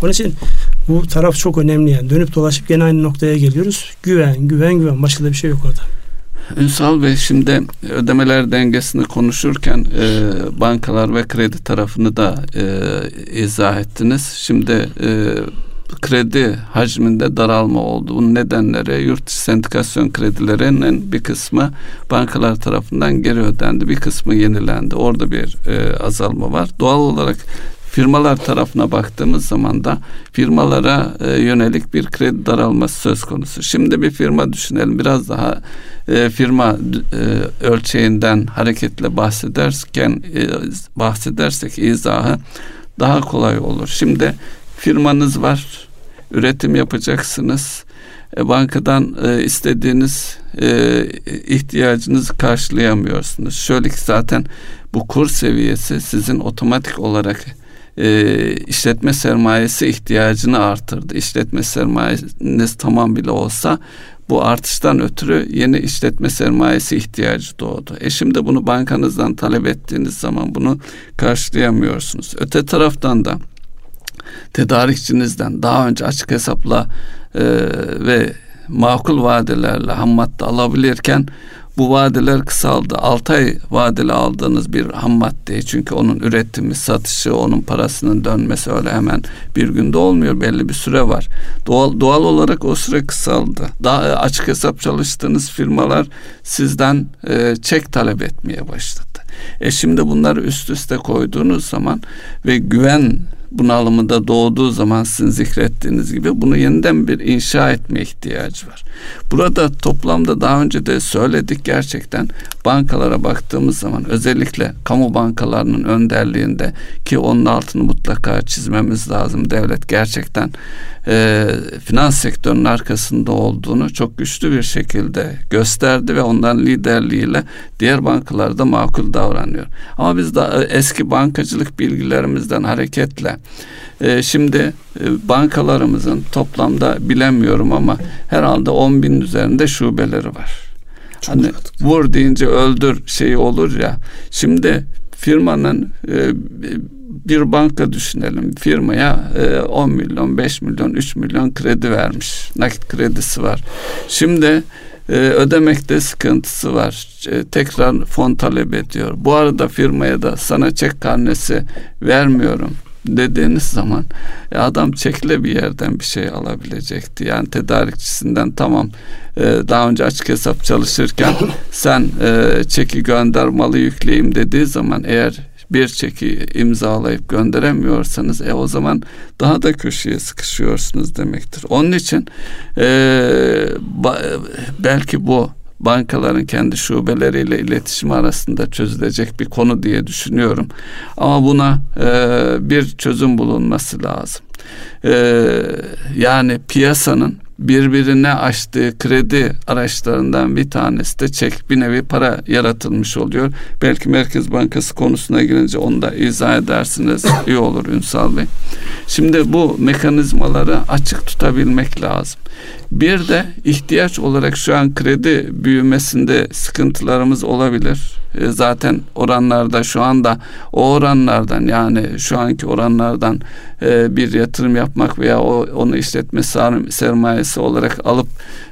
Onun için bu taraf çok önemli yani. Dönüp dolaşıp gene aynı noktaya geliyoruz. Güven, güven, güven. Başka da bir şey yok orada.
Ünsal Bey şimdi ödemeler dengesini konuşurken e, bankalar ve kredi tarafını da e, izah ettiniz. Şimdi e, kredi hacminde daralma oldu. Bunun nedenleri yurt dışı sendikasyon kredilerinin bir kısmı bankalar tarafından geri ödendi. Bir kısmı yenilendi. Orada bir e, azalma var. Doğal olarak firmalar tarafına baktığımız zaman da firmalara e, yönelik bir kredi daralması söz konusu. Şimdi bir firma düşünelim. Biraz daha e, firma e, ölçeğinden hareketle bahsederken e, bahsedersek izahı daha kolay olur. Şimdi firmanız var, üretim yapacaksınız. E, bankadan e, istediğiniz e, ihtiyacınızı karşılayamıyorsunuz. Şöyle ki zaten bu kur seviyesi sizin otomatik olarak e, işletme sermayesi ihtiyacını artırdı. İşletme sermayeniz tamam bile olsa bu artıştan ötürü yeni işletme sermayesi ihtiyacı doğdu. E şimdi bunu bankanızdan talep ettiğiniz zaman bunu karşılayamıyorsunuz. Öte taraftan da tedarikçinizden daha önce açık hesapla e, ve makul vadelerle ham madde alabilirken bu vadeler kısaldı. 6 ay vadeli aldığınız bir ham maddeyi çünkü onun üretimi, satışı, onun parasının dönmesi öyle hemen bir günde olmuyor. Belli bir süre var. Doğal, doğal olarak o süre kısaldı. Daha açık hesap çalıştığınız firmalar sizden e, çek talep etmeye başladı. E şimdi bunları üst üste koyduğunuz zaman ve güven bunalımı da doğduğu zaman sizin zikrettiğiniz gibi bunu yeniden bir inşa etme ihtiyacı var. Burada toplamda daha önce de söyledik gerçekten bankalara baktığımız zaman özellikle kamu bankalarının önderliğinde ki onun altını mutlaka çizmemiz lazım. Devlet gerçekten e, finans sektörünün arkasında olduğunu çok güçlü bir şekilde gösterdi ve ondan liderliğiyle diğer bankalar da makul davranıyor. Ama biz de eski bankacılık bilgilerimizden hareketle e, şimdi e, bankalarımızın toplamda bilemiyorum ama herhalde 10 bin üzerinde şubeleri var. Çok hani vur deyince öldür şeyi olur ya. Şimdi firmanın e, bir banka düşünelim. Firmaya 10 milyon, 5 milyon, 3 milyon kredi vermiş. Nakit kredisi var. Şimdi ödemekte sıkıntısı var. tekrar fon talep ediyor. Bu arada firmaya da sana çek karnesi vermiyorum dediğiniz zaman e, adam çekle bir yerden bir şey alabilecekti. Yani tedarikçisinden tamam e, daha önce açık hesap çalışırken sen e, çeki gönder malı yükleyeyim dediği zaman eğer bir çeki imzalayıp gönderemiyorsanız e o zaman daha da köşeye sıkışıyorsunuz demektir. Onun için e, ba, belki bu bankaların kendi şubeleriyle iletişim arasında çözülecek bir konu diye düşünüyorum. Ama buna e, bir çözüm bulunması lazım. E, yani piyasanın birbirine açtığı kredi araçlarından bir tanesi de çek bir nevi para yaratılmış oluyor. Belki Merkez Bankası konusuna girince onu da izah edersiniz. iyi olur Ünsal Bey. Şimdi bu mekanizmaları açık tutabilmek lazım. Bir de ihtiyaç olarak şu an kredi büyümesinde sıkıntılarımız olabilir. E, zaten oranlarda şu anda o oranlardan yani şu anki oranlardan e, bir yatırım yapmak veya o onu işletme sermayesi olarak alıp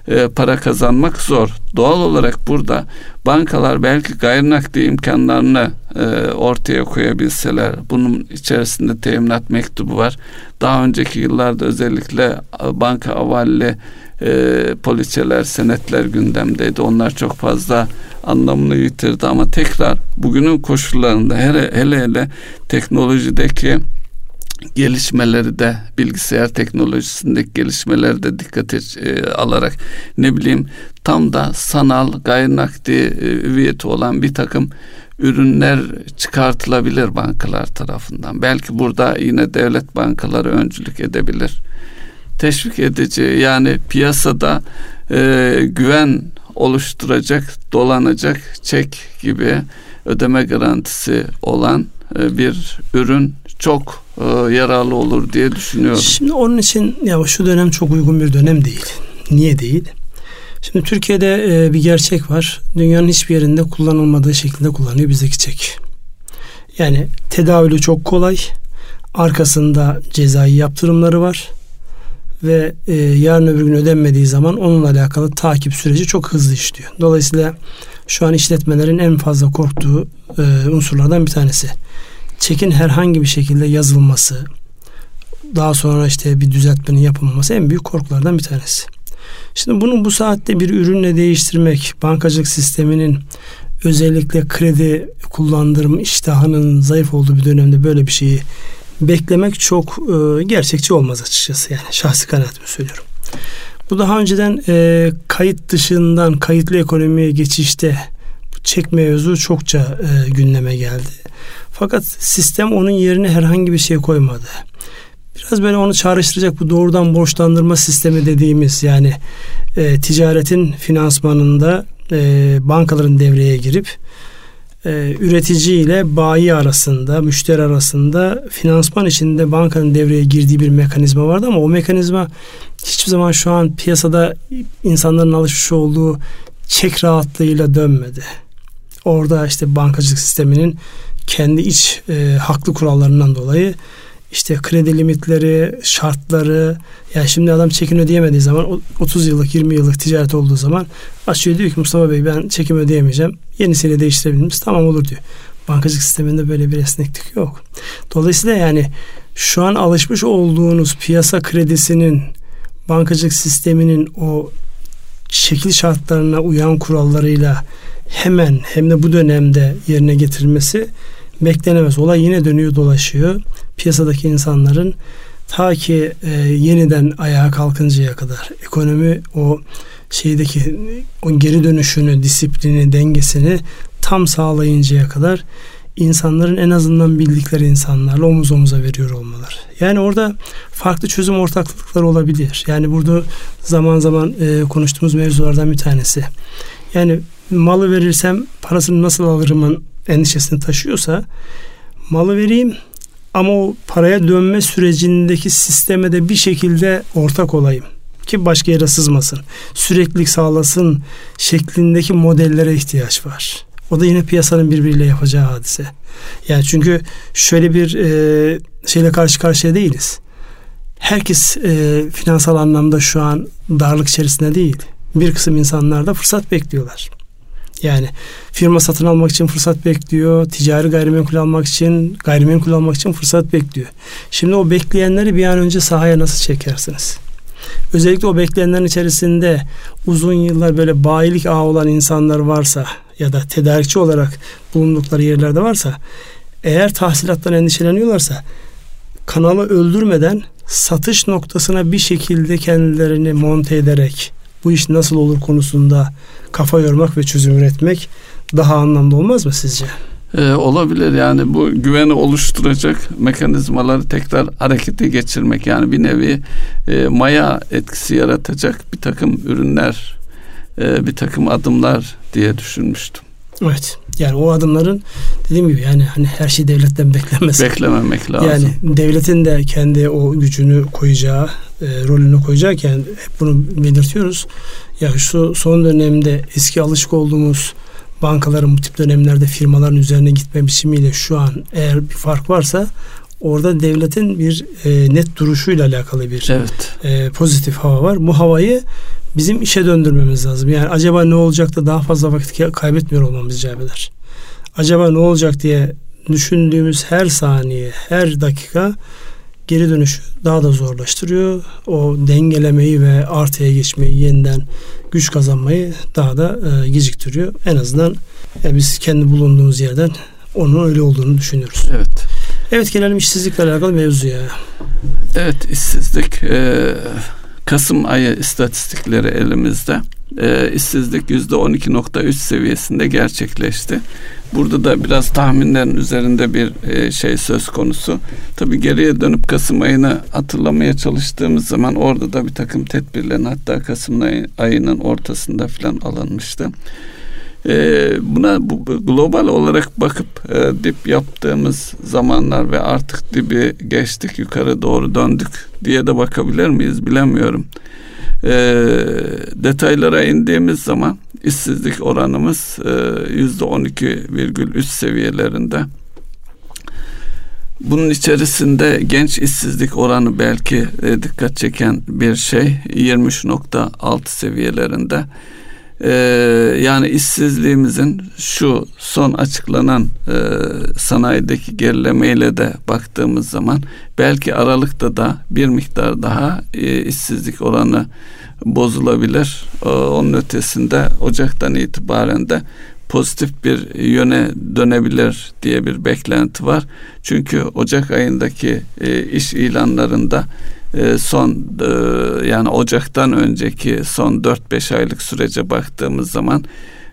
e, para kazanmak zor. Doğal olarak burada bankalar belki gayrinkli imkanlarını e, ortaya koyabilseler, bunun içerisinde teminat mektubu var. Daha önceki yıllarda özellikle banka avalli e, poliçeler, senetler gündemdeydi. Onlar çok fazla anlamını yitirdi ama tekrar bugünün koşullarında hele hele, hele teknolojideki gelişmeleri de bilgisayar teknolojisindeki gelişmeleri de dikkate e, alarak ne bileyim tam da sanal gayrinkli e, üviyeti olan bir takım ürünler çıkartılabilir bankalar tarafından. Belki burada yine devlet bankaları öncülük edebilir. Teşvik edici yani piyasada e, güven oluşturacak, dolanacak çek gibi ödeme garantisi olan e, bir ürün çok e, yararlı olur diye düşünüyorum.
Şimdi onun için ya şu dönem çok uygun bir dönem değil. Niye değil? Şimdi Türkiye'de e, bir gerçek var. Dünyanın hiçbir yerinde kullanılmadığı şekilde kullanıyor bizdeki çek. Yani tedavülü çok kolay. Arkasında cezai yaptırımları var. Ve e, yarın öbür gün ödenmediği zaman onunla alakalı takip süreci çok hızlı işliyor. Dolayısıyla şu an işletmelerin en fazla korktuğu e, unsurlardan bir tanesi. Çekin herhangi bir şekilde yazılması, daha sonra işte bir düzeltmenin yapılması en büyük korkulardan bir tanesi. Şimdi bunu bu saatte bir ürünle değiştirmek, bankacılık sisteminin özellikle kredi kullandırım iştahının zayıf olduğu bir dönemde böyle bir şeyi beklemek çok e, gerçekçi olmaz açıkçası yani şahsi kanaatimi söylüyorum. Bu daha önceden e, kayıt dışından kayıtlı ekonomiye geçişte çek mevzu çokça e, gündeme geldi. Fakat sistem onun yerine herhangi bir şey koymadı. Biraz böyle onu çağrıştıracak bu doğrudan borçlandırma sistemi dediğimiz yani e, ticaretin finansmanında e, bankaların devreye girip e, üretici ile bayi arasında, müşteri arasında finansman içinde bankanın devreye girdiği bir mekanizma vardı ama o mekanizma hiçbir zaman şu an piyasada insanların alışmış olduğu çek rahatlığıyla dönmedi. Orada işte bankacılık sisteminin kendi iç e, haklı kurallarından dolayı işte kredi limitleri, şartları yani şimdi adam çekim ödeyemediği zaman 30 yıllık 20 yıllık ticaret olduğu zaman açıyor diyor ki Mustafa Bey ben çekim ödeyemeyeceğim. Yenisiyle değiştirebilir miyiz? Tamam olur diyor. Bankacılık sisteminde böyle bir esneklik yok. Dolayısıyla yani şu an alışmış olduğunuz piyasa kredisinin bankacılık sisteminin o şekil şartlarına uyan kurallarıyla hemen hem de bu dönemde yerine getirilmesi beklenemez. Olay yine dönüyor dolaşıyor. Piyasadaki insanların ta ki e, yeniden ayağa kalkıncaya kadar ekonomi o şeydeki o geri dönüşünü, disiplini, dengesini tam sağlayıncaya kadar insanların en azından bildikleri insanlarla omuz omuza veriyor olmalar. Yani orada farklı çözüm ortaklıkları olabilir. Yani burada zaman zaman e, konuştuğumuz mevzulardan bir tanesi. Yani malı verirsem parasını nasıl alırımın endişesini taşıyorsa malı vereyim ama o paraya dönme sürecindeki sisteme de bir şekilde ortak olayım ki başka yere sızmasın. Süreklilik sağlasın şeklindeki modellere ihtiyaç var. O da yine piyasanın birbiriyle yapacağı hadise. Yani çünkü şöyle bir e, şeyle karşı karşıya değiliz. Herkes e, finansal anlamda şu an darlık içerisinde değil. Bir kısım insanlar da fırsat bekliyorlar. Yani firma satın almak için fırsat bekliyor. Ticari gayrimenkul almak için, gayrimenkul almak için fırsat bekliyor. Şimdi o bekleyenleri bir an önce sahaya nasıl çekersiniz? Özellikle o bekleyenlerin içerisinde uzun yıllar böyle bayilik ağı olan insanlar varsa ya da tedarikçi olarak bulundukları yerlerde varsa eğer tahsilattan endişeleniyorlarsa kanalı öldürmeden satış noktasına bir şekilde kendilerini monte ederek bu iş nasıl olur konusunda kafa yormak ve çözüm üretmek daha anlamlı olmaz mı sizce?
Ee, olabilir yani bu güveni oluşturacak mekanizmaları tekrar harekete geçirmek yani bir nevi e, maya etkisi yaratacak bir takım ürünler e, bir takım adımlar diye düşünmüştüm.
Evet. Yani o adımların dediğim gibi yani hani her şey devletten beklenmez.
Beklememek lazım.
Yani devletin de kendi o gücünü koyacağı, e, rolünü koyacakken hep bunu belirtiyoruz. Ya şu son dönemde eski alışık olduğumuz bankaların bu tip dönemlerde firmaların üzerine gitme biçimiyle şu an eğer bir fark varsa orada devletin bir e, net duruşuyla alakalı bir evet. e, pozitif hava var. Bu havayı bizim işe döndürmemiz lazım. Yani acaba ne olacak da daha fazla vakit kaybetmiyor olmamız icap eder. Acaba ne olacak diye düşündüğümüz her saniye, her dakika geri dönüşü daha da zorlaştırıyor. O dengelemeyi ve artıya geçmeyi, yeniden güç kazanmayı daha da e, geciktiriyor. En azından yani biz kendi bulunduğumuz yerden onun öyle olduğunu düşünüyoruz.
Evet.
Evet gelelim işsizlikle alakalı mevzuya.
Evet işsizlik e, Kasım ayı istatistikleri elimizde. E, işsizlik yüzde 12.3 seviyesinde gerçekleşti. Burada da biraz tahminlerin üzerinde bir e, şey söz konusu. Tabii geriye dönüp Kasım ayını hatırlamaya çalıştığımız zaman orada da bir takım tedbirlerin hatta Kasım ayının ortasında filan alınmıştı. E, buna bu, global olarak bakıp e, dip yaptığımız zamanlar ve artık dibi geçtik yukarı doğru döndük diye de bakabilir miyiz bilemiyorum. E, detaylara indiğimiz zaman işsizlik oranımız e, yüzde 12,3 seviyelerinde. Bunun içerisinde genç işsizlik oranı belki e, dikkat çeken bir şey 23.6 seviyelerinde. Ee, yani işsizliğimizin şu son açıklanan e, sanayideki gerilemeyle de baktığımız zaman belki Aralık'ta da bir miktar daha e, işsizlik oranı bozulabilir. E, onun ötesinde Ocak'tan itibaren de pozitif bir yöne dönebilir diye bir beklenti var. Çünkü Ocak ayındaki e, iş ilanlarında son e, yani Ocak'tan önceki son 4-5 aylık sürece baktığımız zaman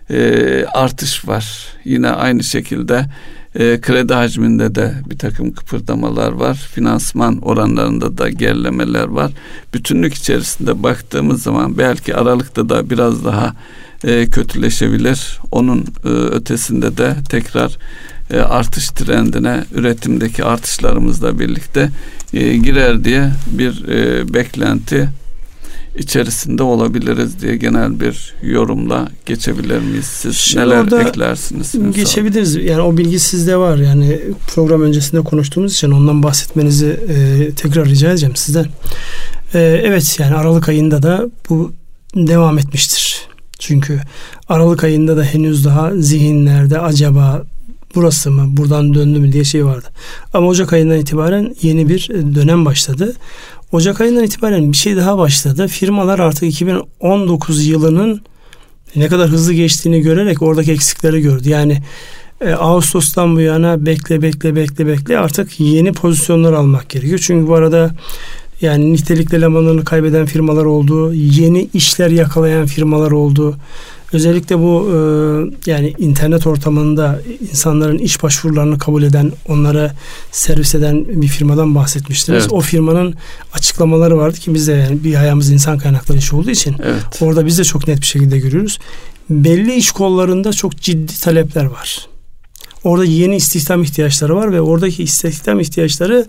e, artış var. Yine aynı şekilde e, kredi hacminde de bir takım kıpırdamalar var. Finansman oranlarında da gerilemeler var. Bütünlük içerisinde baktığımız zaman belki Aralık'ta da biraz daha kötüleşebilir. Onun ötesinde de tekrar artış trendine üretimdeki artışlarımızla birlikte e, girer diye bir e, beklenti içerisinde olabiliriz diye genel bir yorumla geçebilir miyiz? Siz Şimdi neler eklersiniz?
Geçebiliriz. Yani o bilgi sizde var. Yani program öncesinde konuştuğumuz için ondan bahsetmenizi e, tekrar rica edeceğim sizden. E, evet yani Aralık ayında da bu devam etmiştir. Çünkü Aralık ayında da henüz daha zihinlerde acaba burası mı buradan döndü mü diye şey vardı. Ama Ocak ayından itibaren yeni bir dönem başladı. Ocak ayından itibaren bir şey daha başladı. Firmalar artık 2019 yılının ne kadar hızlı geçtiğini görerek oradaki eksikleri gördü. Yani e, Ağustos'tan bu yana bekle bekle bekle bekle artık yeni pozisyonlar almak gerekiyor. Çünkü bu arada yani nitelikli elemanlarını kaybeden firmalar oldu. Yeni işler yakalayan firmalar oldu. Özellikle bu e, yani internet ortamında insanların iş başvurularını kabul eden, onlara servis eden bir firmadan bahsetmiştiniz. Evet. O firmanın açıklamaları vardı ki biz de yani bir ayağımız insan kaynakları işi olduğu için evet. orada biz de çok net bir şekilde görüyoruz. Belli iş kollarında çok ciddi talepler var. Orada yeni istihdam ihtiyaçları var ve oradaki istihdam ihtiyaçları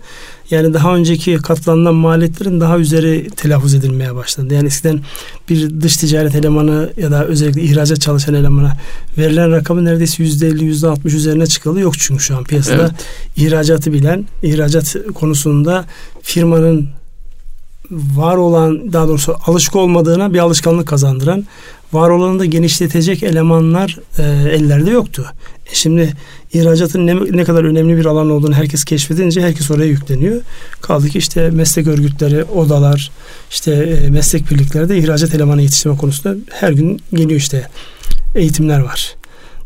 yani daha önceki katlanılan maliyetlerin daha üzeri telaffuz edilmeye başladı. Yani eskiden bir dış ticaret elemanı ya da özellikle ihracat çalışan elemana verilen rakamı neredeyse yüzde elli, yüzde altmış üzerine çıkalı yok çünkü şu an piyasada evet. ihracatı bilen, ihracat konusunda firmanın var olan daha doğrusu alışık olmadığına bir alışkanlık kazandıran var olanı da genişletecek elemanlar e, ellerde yoktu. E şimdi ihracatın ne, ne kadar önemli bir alan olduğunu herkes keşfedince herkes oraya yükleniyor. Kaldı ki işte meslek örgütleri, odalar, işte e, meslek birlikleri de ihracat elemanı yetiştirme konusunda her gün geliyor işte eğitimler var.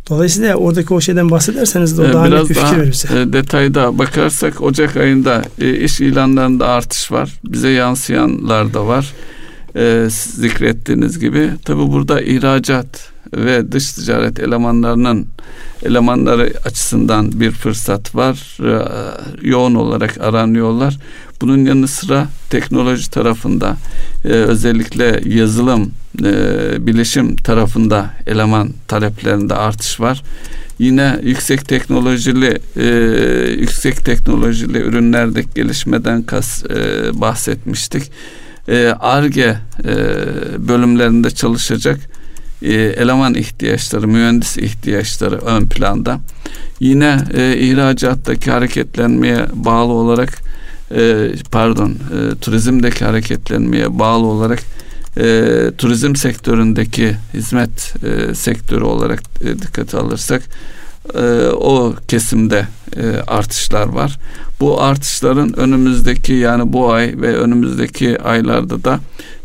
Dolayısıyla oradaki o şeyden bahsederseniz de o daha Biraz net bir fikir verir bize.
E, detayda bakarsak Ocak ayında e, iş ilanlarında artış var. Bize yansıyanlar da var. E, zikrettiğiniz gibi. Tabi burada ihracat ve dış ticaret elemanlarının elemanları açısından bir fırsat var. Ee, yoğun olarak aranıyorlar. Bunun yanı sıra teknoloji tarafında e, özellikle yazılım, e, bilişim tarafında eleman taleplerinde artış var. Yine yüksek teknolojili e, yüksek teknolojili ürünlerdeki gelişmeden kas bahsetmiştik. ARGE bölümlerinde çalışacak e, eleman ihtiyaçları, mühendis ihtiyaçları ön planda. Yine e, ihracattaki hareketlenmeye bağlı olarak e, pardon e, turizmdeki hareketlenmeye bağlı olarak e, turizm sektöründeki hizmet e, sektörü olarak e, dikkate alırsak e, o kesimde e, artışlar var. Bu artışların önümüzdeki yani bu ay ve önümüzdeki aylarda da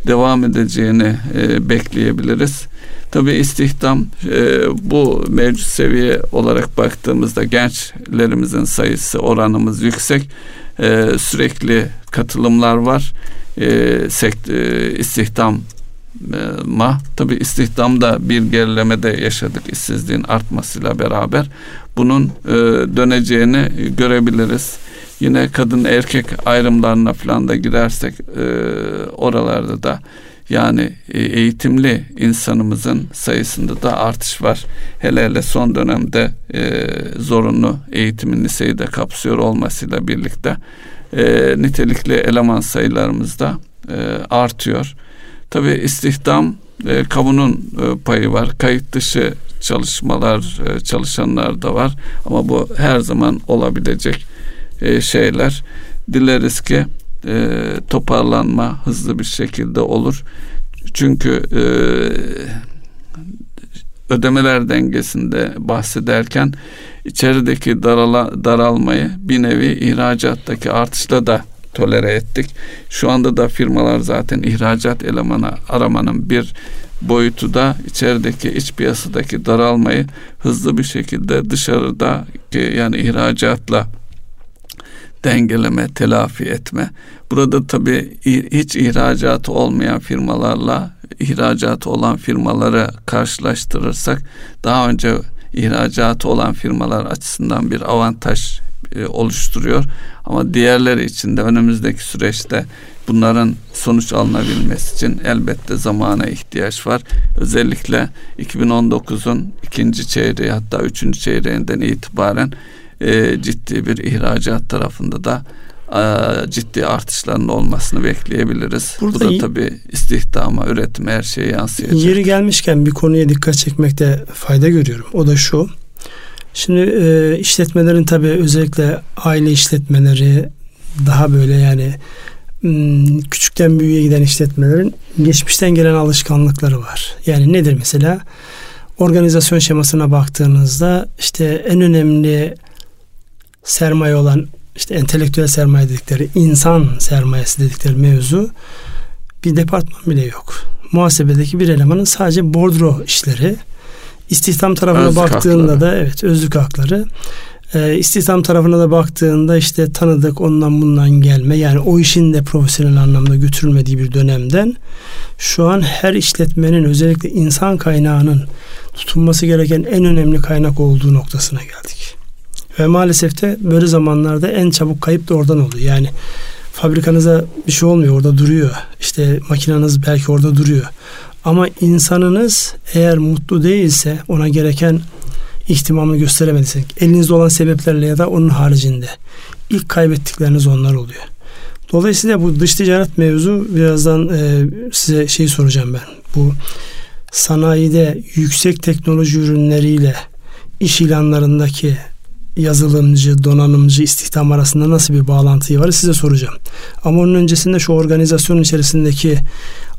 devam edeceğini e, bekleyebiliriz. Tabi istihdam e, bu mevcut seviye olarak baktığımızda gençlerimizin sayısı oranımız yüksek. E, sürekli katılımlar var. E, sekt, e, istihdam ma tabi istihdamda bir gerilemede yaşadık işsizliğin artmasıyla beraber bunun e, döneceğini görebiliriz. Yine kadın erkek ayrımlarına falan da girersek e, oralarda da yani e, eğitimli insanımızın sayısında da artış var. Hele hele son dönemde e, zorunlu eğitimin liseyi de kapsıyor olmasıyla birlikte e, nitelikli eleman sayılarımız da e, artıyor. Tabi istihdam e, kamunun e, payı var. Kayıt dışı çalışmalar, e, çalışanlar da var. Ama bu her zaman olabilecek e, şeyler. Dileriz ki e, toparlanma hızlı bir şekilde olur. Çünkü e, ödemeler dengesinde bahsederken içerideki darala, daralmayı bir nevi ihracattaki artışla da tolere ettik. Şu anda da firmalar zaten ihracat elemanı aramanın bir boyutu da içerideki iç piyasadaki daralmayı hızlı bir şekilde dışarıda yani ihracatla dengeleme, telafi etme. Burada tabii hiç ihracatı olmayan firmalarla ihracatı olan firmaları karşılaştırırsak daha önce ihracatı olan firmalar açısından bir avantaj e, oluşturuyor. Ama diğerleri için de önümüzdeki süreçte bunların sonuç alınabilmesi için elbette zamana ihtiyaç var. Özellikle 2019'un ikinci çeyreği hatta üçüncü çeyreğinden itibaren e, ciddi bir ihracat tarafında da e, ciddi artışların olmasını bekleyebiliriz. Burada Bu da tabii istihdama, üretime her şeye yansıyacak.
Yeri gelmişken bir konuya dikkat çekmekte fayda görüyorum. O da şu. Şimdi e, işletmelerin tabii özellikle aile işletmeleri daha böyle yani hmm, küçükten büyüğe giden işletmelerin geçmişten gelen alışkanlıkları var. Yani nedir mesela? Organizasyon şemasına baktığınızda işte en önemli sermaye olan işte entelektüel sermaye dedikleri insan sermayesi dedikleri mevzu bir departman bile yok. Muhasebedeki bir elemanın sadece bordro işleri istihdam tarafına özlük baktığında hakları. da evet özlük hakları e, istihdam tarafına da baktığında işte tanıdık ondan bundan gelme yani o işin de profesyonel anlamda götürülmediği bir dönemden şu an her işletmenin özellikle insan kaynağının tutunması gereken en önemli kaynak olduğu noktasına geldik. Ve maalesef de böyle zamanlarda en çabuk kayıp da oradan oluyor. Yani fabrikanıza bir şey olmuyor orada duruyor. İşte makinanız belki orada duruyor. Ama insanınız eğer mutlu değilse ona gereken ihtimamı gösteremediysek elinizde olan sebeplerle ya da onun haricinde ilk kaybettikleriniz onlar oluyor. Dolayısıyla bu dış ticaret mevzu birazdan e, size şey soracağım ben. Bu sanayide yüksek teknoloji ürünleriyle iş ilanlarındaki yazılımcı, donanımcı, istihdam arasında nasıl bir bağlantı var size soracağım. Ama onun öncesinde şu organizasyonun içerisindeki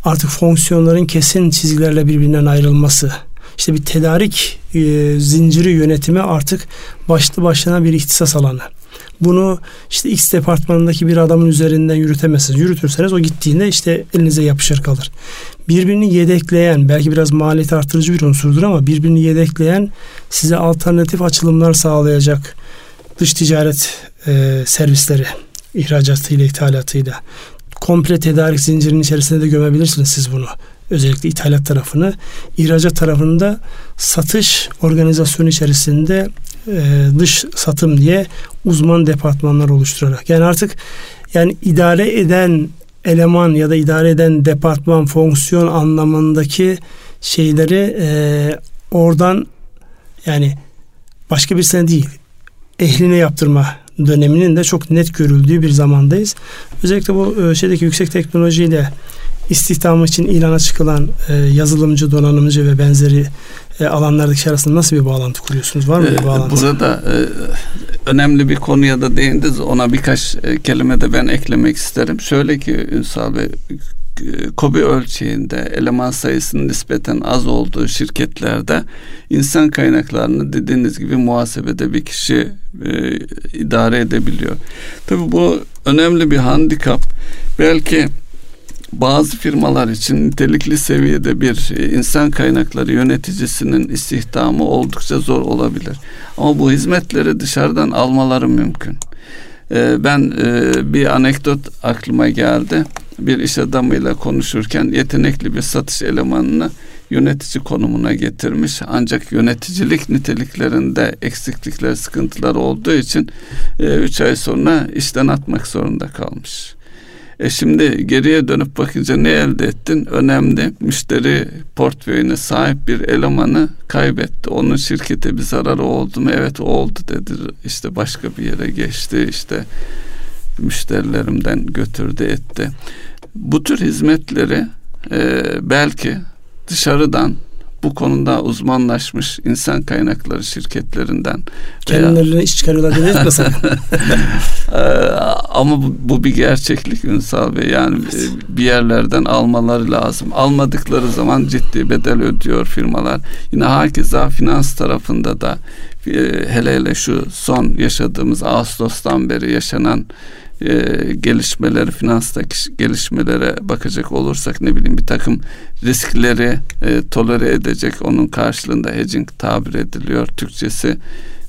artık fonksiyonların kesin çizgilerle birbirinden ayrılması, işte bir tedarik e, zinciri yönetimi artık başlı başına bir ihtisas alanı. Bunu işte X departmanındaki bir adamın üzerinden yürütemezsiniz. Yürütürseniz o gittiğinde işte elinize yapışır kalır. Birbirini yedekleyen belki biraz maliyet artırıcı bir unsurdur ama birbirini yedekleyen size alternatif açılımlar sağlayacak dış ticaret e, servisleri ihracatıyla ithalatıyla komple tedarik zincirinin içerisinde de gömebilirsiniz siz bunu. Özellikle ithalat tarafını. ihracat tarafında satış organizasyonu içerisinde e, dış satım diye uzman departmanlar oluşturarak. Yani artık yani idare eden eleman ya da idare eden departman fonksiyon anlamındaki şeyleri e, oradan yani başka bir sene değil ehline yaptırma döneminin de çok net görüldüğü bir zamandayız. Özellikle bu e, şeydeki yüksek teknolojiyle istihdamı için ilana çıkılan e, yazılımcı, donanımcı ve benzeri e, alanlardaki arasında nasıl bir bağlantı kuruyorsunuz? Var mı bir bağlantı?
Burada e, önemli bir konuya da değindiniz. Ona birkaç e, kelime de ben eklemek isterim. Şöyle ki Ünsal Bey, kobi ölçeğinde eleman sayısının nispeten az olduğu şirketlerde insan kaynaklarını dediğiniz gibi muhasebede bir kişi e, idare edebiliyor. Tabii bu önemli bir handikap. Belki bazı firmalar için nitelikli seviyede bir e, insan kaynakları yöneticisinin istihdamı oldukça zor olabilir. Ama bu hizmetleri dışarıdan almaları mümkün. E, ben e, bir anekdot aklıma geldi. Bir iş adamıyla konuşurken yetenekli bir satış elemanını yönetici konumuna getirmiş. Ancak yöneticilik niteliklerinde eksiklikler, sıkıntılar olduğu için 3 ay sonra işten atmak zorunda kalmış. E şimdi geriye dönüp bakınca ne elde ettin? Önemli. Müşteri portföyüne sahip bir elemanı kaybetti. Onun şirkete bir zararı oldu mu? Evet oldu dedi. İşte başka bir yere geçti. İşte müşterilerimden götürdü etti. Bu tür hizmetleri e, belki dışarıdan bu konuda uzmanlaşmış insan kaynakları şirketlerinden
kendilerine veya... iş çıkarıyorlar demeyiz
ee, ama bu, bu bir gerçeklik Ünsal Bey. Yani evet. bir yerlerden almaları lazım. Almadıkları zaman ciddi bedel ödüyor firmalar. Yine hakeza finans tarafında da e, hele hele şu son yaşadığımız Ağustos'tan beri yaşanan e, gelişmeleri, finanstaki gelişmelere bakacak olursak ne bileyim bir takım riskleri e, tolere edecek onun karşılığında hedging tabir ediliyor. Türkçesi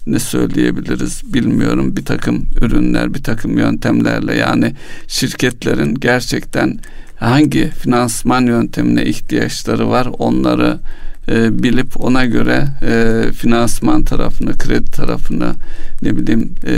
ne söyleyebiliriz bilmiyorum. Bir takım ürünler, bir takım yöntemlerle yani şirketlerin gerçekten hangi finansman yöntemine ihtiyaçları var onları e, bilip ona göre e, finansman tarafını, kredi tarafını ne bileyim e,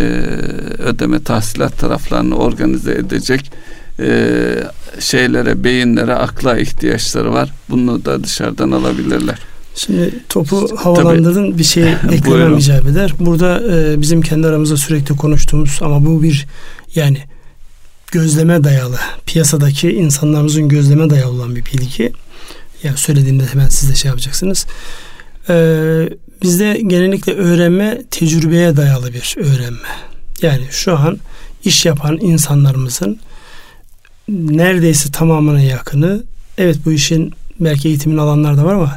ödeme tahsilat taraflarını organize edecek e, şeylere, beyinlere, akla ihtiyaçları var. Bunu da dışarıdan alabilirler.
Şimdi topu havalandırdın bir şey eklemem icap eder. Burada e, bizim kendi aramızda sürekli konuştuğumuz ama bu bir yani gözleme dayalı piyasadaki insanlarımızın gözleme dayalı olan bir bilgi. Yani söylediğimde hemen siz de şey yapacaksınız. Ee, bizde genellikle öğrenme tecrübeye dayalı bir öğrenme. Yani şu an iş yapan insanlarımızın neredeyse tamamına yakını evet bu işin belki eğitimin alanlar da var ama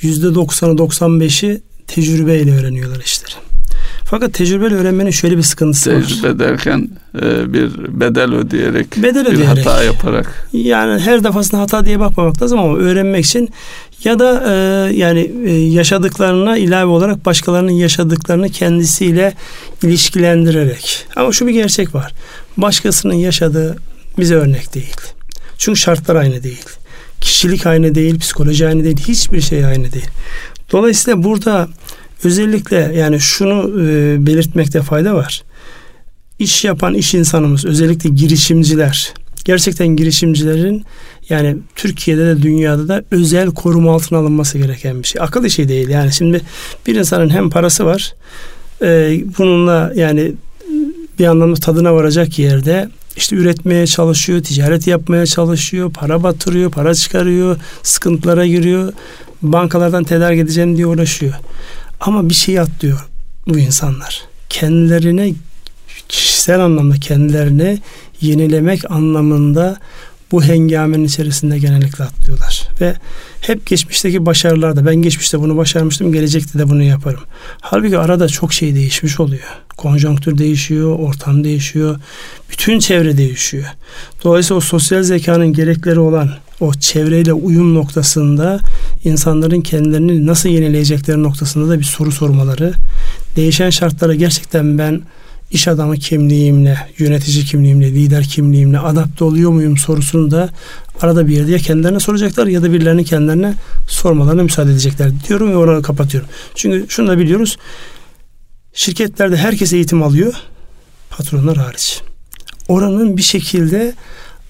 yüzde 90'ı 95'i tecrübeyle öğreniyorlar işleri. Fakat tecrübeyle öğrenmenin şöyle bir sıkıntısı
Tecrübe
var.
Tecrübe derken e, bir bedel ödeyerek,
bedel
bir
ödeyerek,
hata yaparak.
Yani her defasında hata diye bakmamak lazım ama öğrenmek için ya da e, yani e, yaşadıklarına ilave olarak başkalarının yaşadıklarını kendisiyle ilişkilendirerek. Ama şu bir gerçek var. Başkasının yaşadığı bize örnek değil. Çünkü şartlar aynı değil. Kişilik aynı değil, psikoloji aynı değil, hiçbir şey aynı değil. Dolayısıyla burada özellikle yani şunu e, belirtmekte fayda var. İş yapan iş insanımız özellikle girişimciler gerçekten girişimcilerin yani Türkiye'de de dünyada da özel koruma altına alınması gereken bir şey. Akıl işi değil yani şimdi bir insanın hem parası var e, bununla yani bir anlamda tadına varacak yerde işte üretmeye çalışıyor, ticaret yapmaya çalışıyor, para batırıyor, para çıkarıyor, sıkıntılara giriyor, bankalardan tedarik edeceğim diye uğraşıyor. Ama bir şey atlıyor bu insanlar. Kendilerine kişisel anlamda kendilerini yenilemek anlamında bu hengamenin içerisinde genellikle atlıyorlar. Ve hep geçmişteki başarılarda ben geçmişte bunu başarmıştım gelecekte de bunu yaparım. Halbuki arada çok şey değişmiş oluyor. Konjonktür değişiyor, ortam değişiyor, bütün çevre değişiyor. Dolayısıyla o sosyal zekanın gerekleri olan o çevreyle uyum noktasında insanların kendilerini nasıl yenileyecekleri noktasında da bir soru sormaları, değişen şartlara gerçekten ben iş adamı kimliğimle, yönetici kimliğimle, lider kimliğimle adapte oluyor muyum sorusunu da arada bir yerde ya kendilerine soracaklar ya da birilerinin kendilerine sormalarına müsaade edecekler diyorum ve oranı kapatıyorum. Çünkü şunu da biliyoruz. Şirketlerde herkes eğitim alıyor. Patronlar hariç. Oranın bir şekilde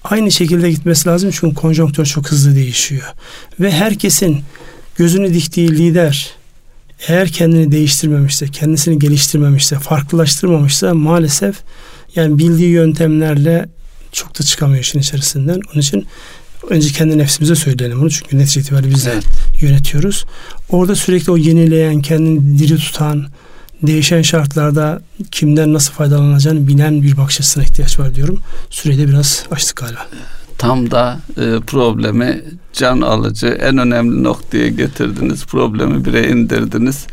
aynı şekilde gitmesi lazım çünkü konjonktür çok hızlı değişiyor. Ve herkesin gözünü diktiği lider eğer kendini değiştirmemişse, kendisini geliştirmemişse, farklılaştırmamışsa maalesef yani bildiği yöntemlerle çok da çıkamıyor işin içerisinden. Onun için önce kendi nefsimize söyleyelim bunu çünkü netice itibariyle biz de evet. yönetiyoruz. Orada sürekli o yenileyen, kendini diri tutan, değişen şartlarda kimden nasıl faydalanacağını bilen bir bakış açısına ihtiyaç var diyorum. Süreyi de biraz açtık galiba
tam da e, problemi can alıcı en önemli noktaya getirdiniz. Problemi bire indirdiniz.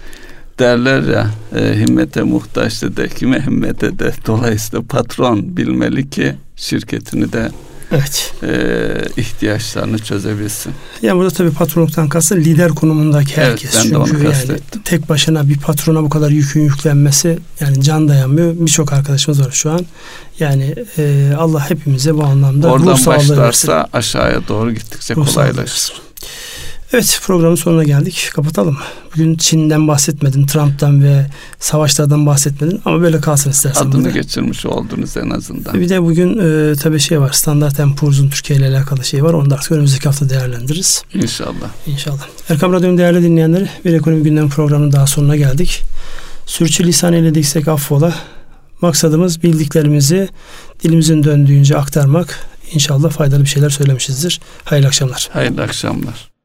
Derler ya e, himmete muhtaçtı de kime himmete de. Dolayısıyla patron bilmeli ki şirketini de evet. e, ihtiyaçlarını çözebilsin.
Yani burada tabii patronluktan kastı lider konumundaki herkes. Evet, ben de onu yani tek başına bir patrona bu kadar yükün yüklenmesi yani can dayanmıyor. Birçok arkadaşımız var şu an. Yani e, Allah hepimize bu anlamda
Oradan ruh başlarsa versin. aşağıya doğru gittikçe ruh kolaylaşır.
Evet programın sonuna geldik. Kapatalım. Bugün Çin'den bahsetmedin, Trump'tan ve savaşlardan bahsetmedin ama böyle kalsın istersen.
Adını burada. geçirmiş oldunuz en azından.
Bir de bugün e, tabii şey var. Standart Poor's'un Türkiye ile alakalı şey var. Onu da artık önümüzdeki hafta değerlendiririz.
İnşallah.
İnşallah. Erkam Radyo'nun değerli dinleyenleri bir ekonomi gündem programının daha sonuna geldik. Sürçülisan eylediksek affola. Maksadımız bildiklerimizi dilimizin döndüğünce aktarmak. İnşallah faydalı bir şeyler söylemişizdir. Hayırlı akşamlar.
Hayırlı akşamlar.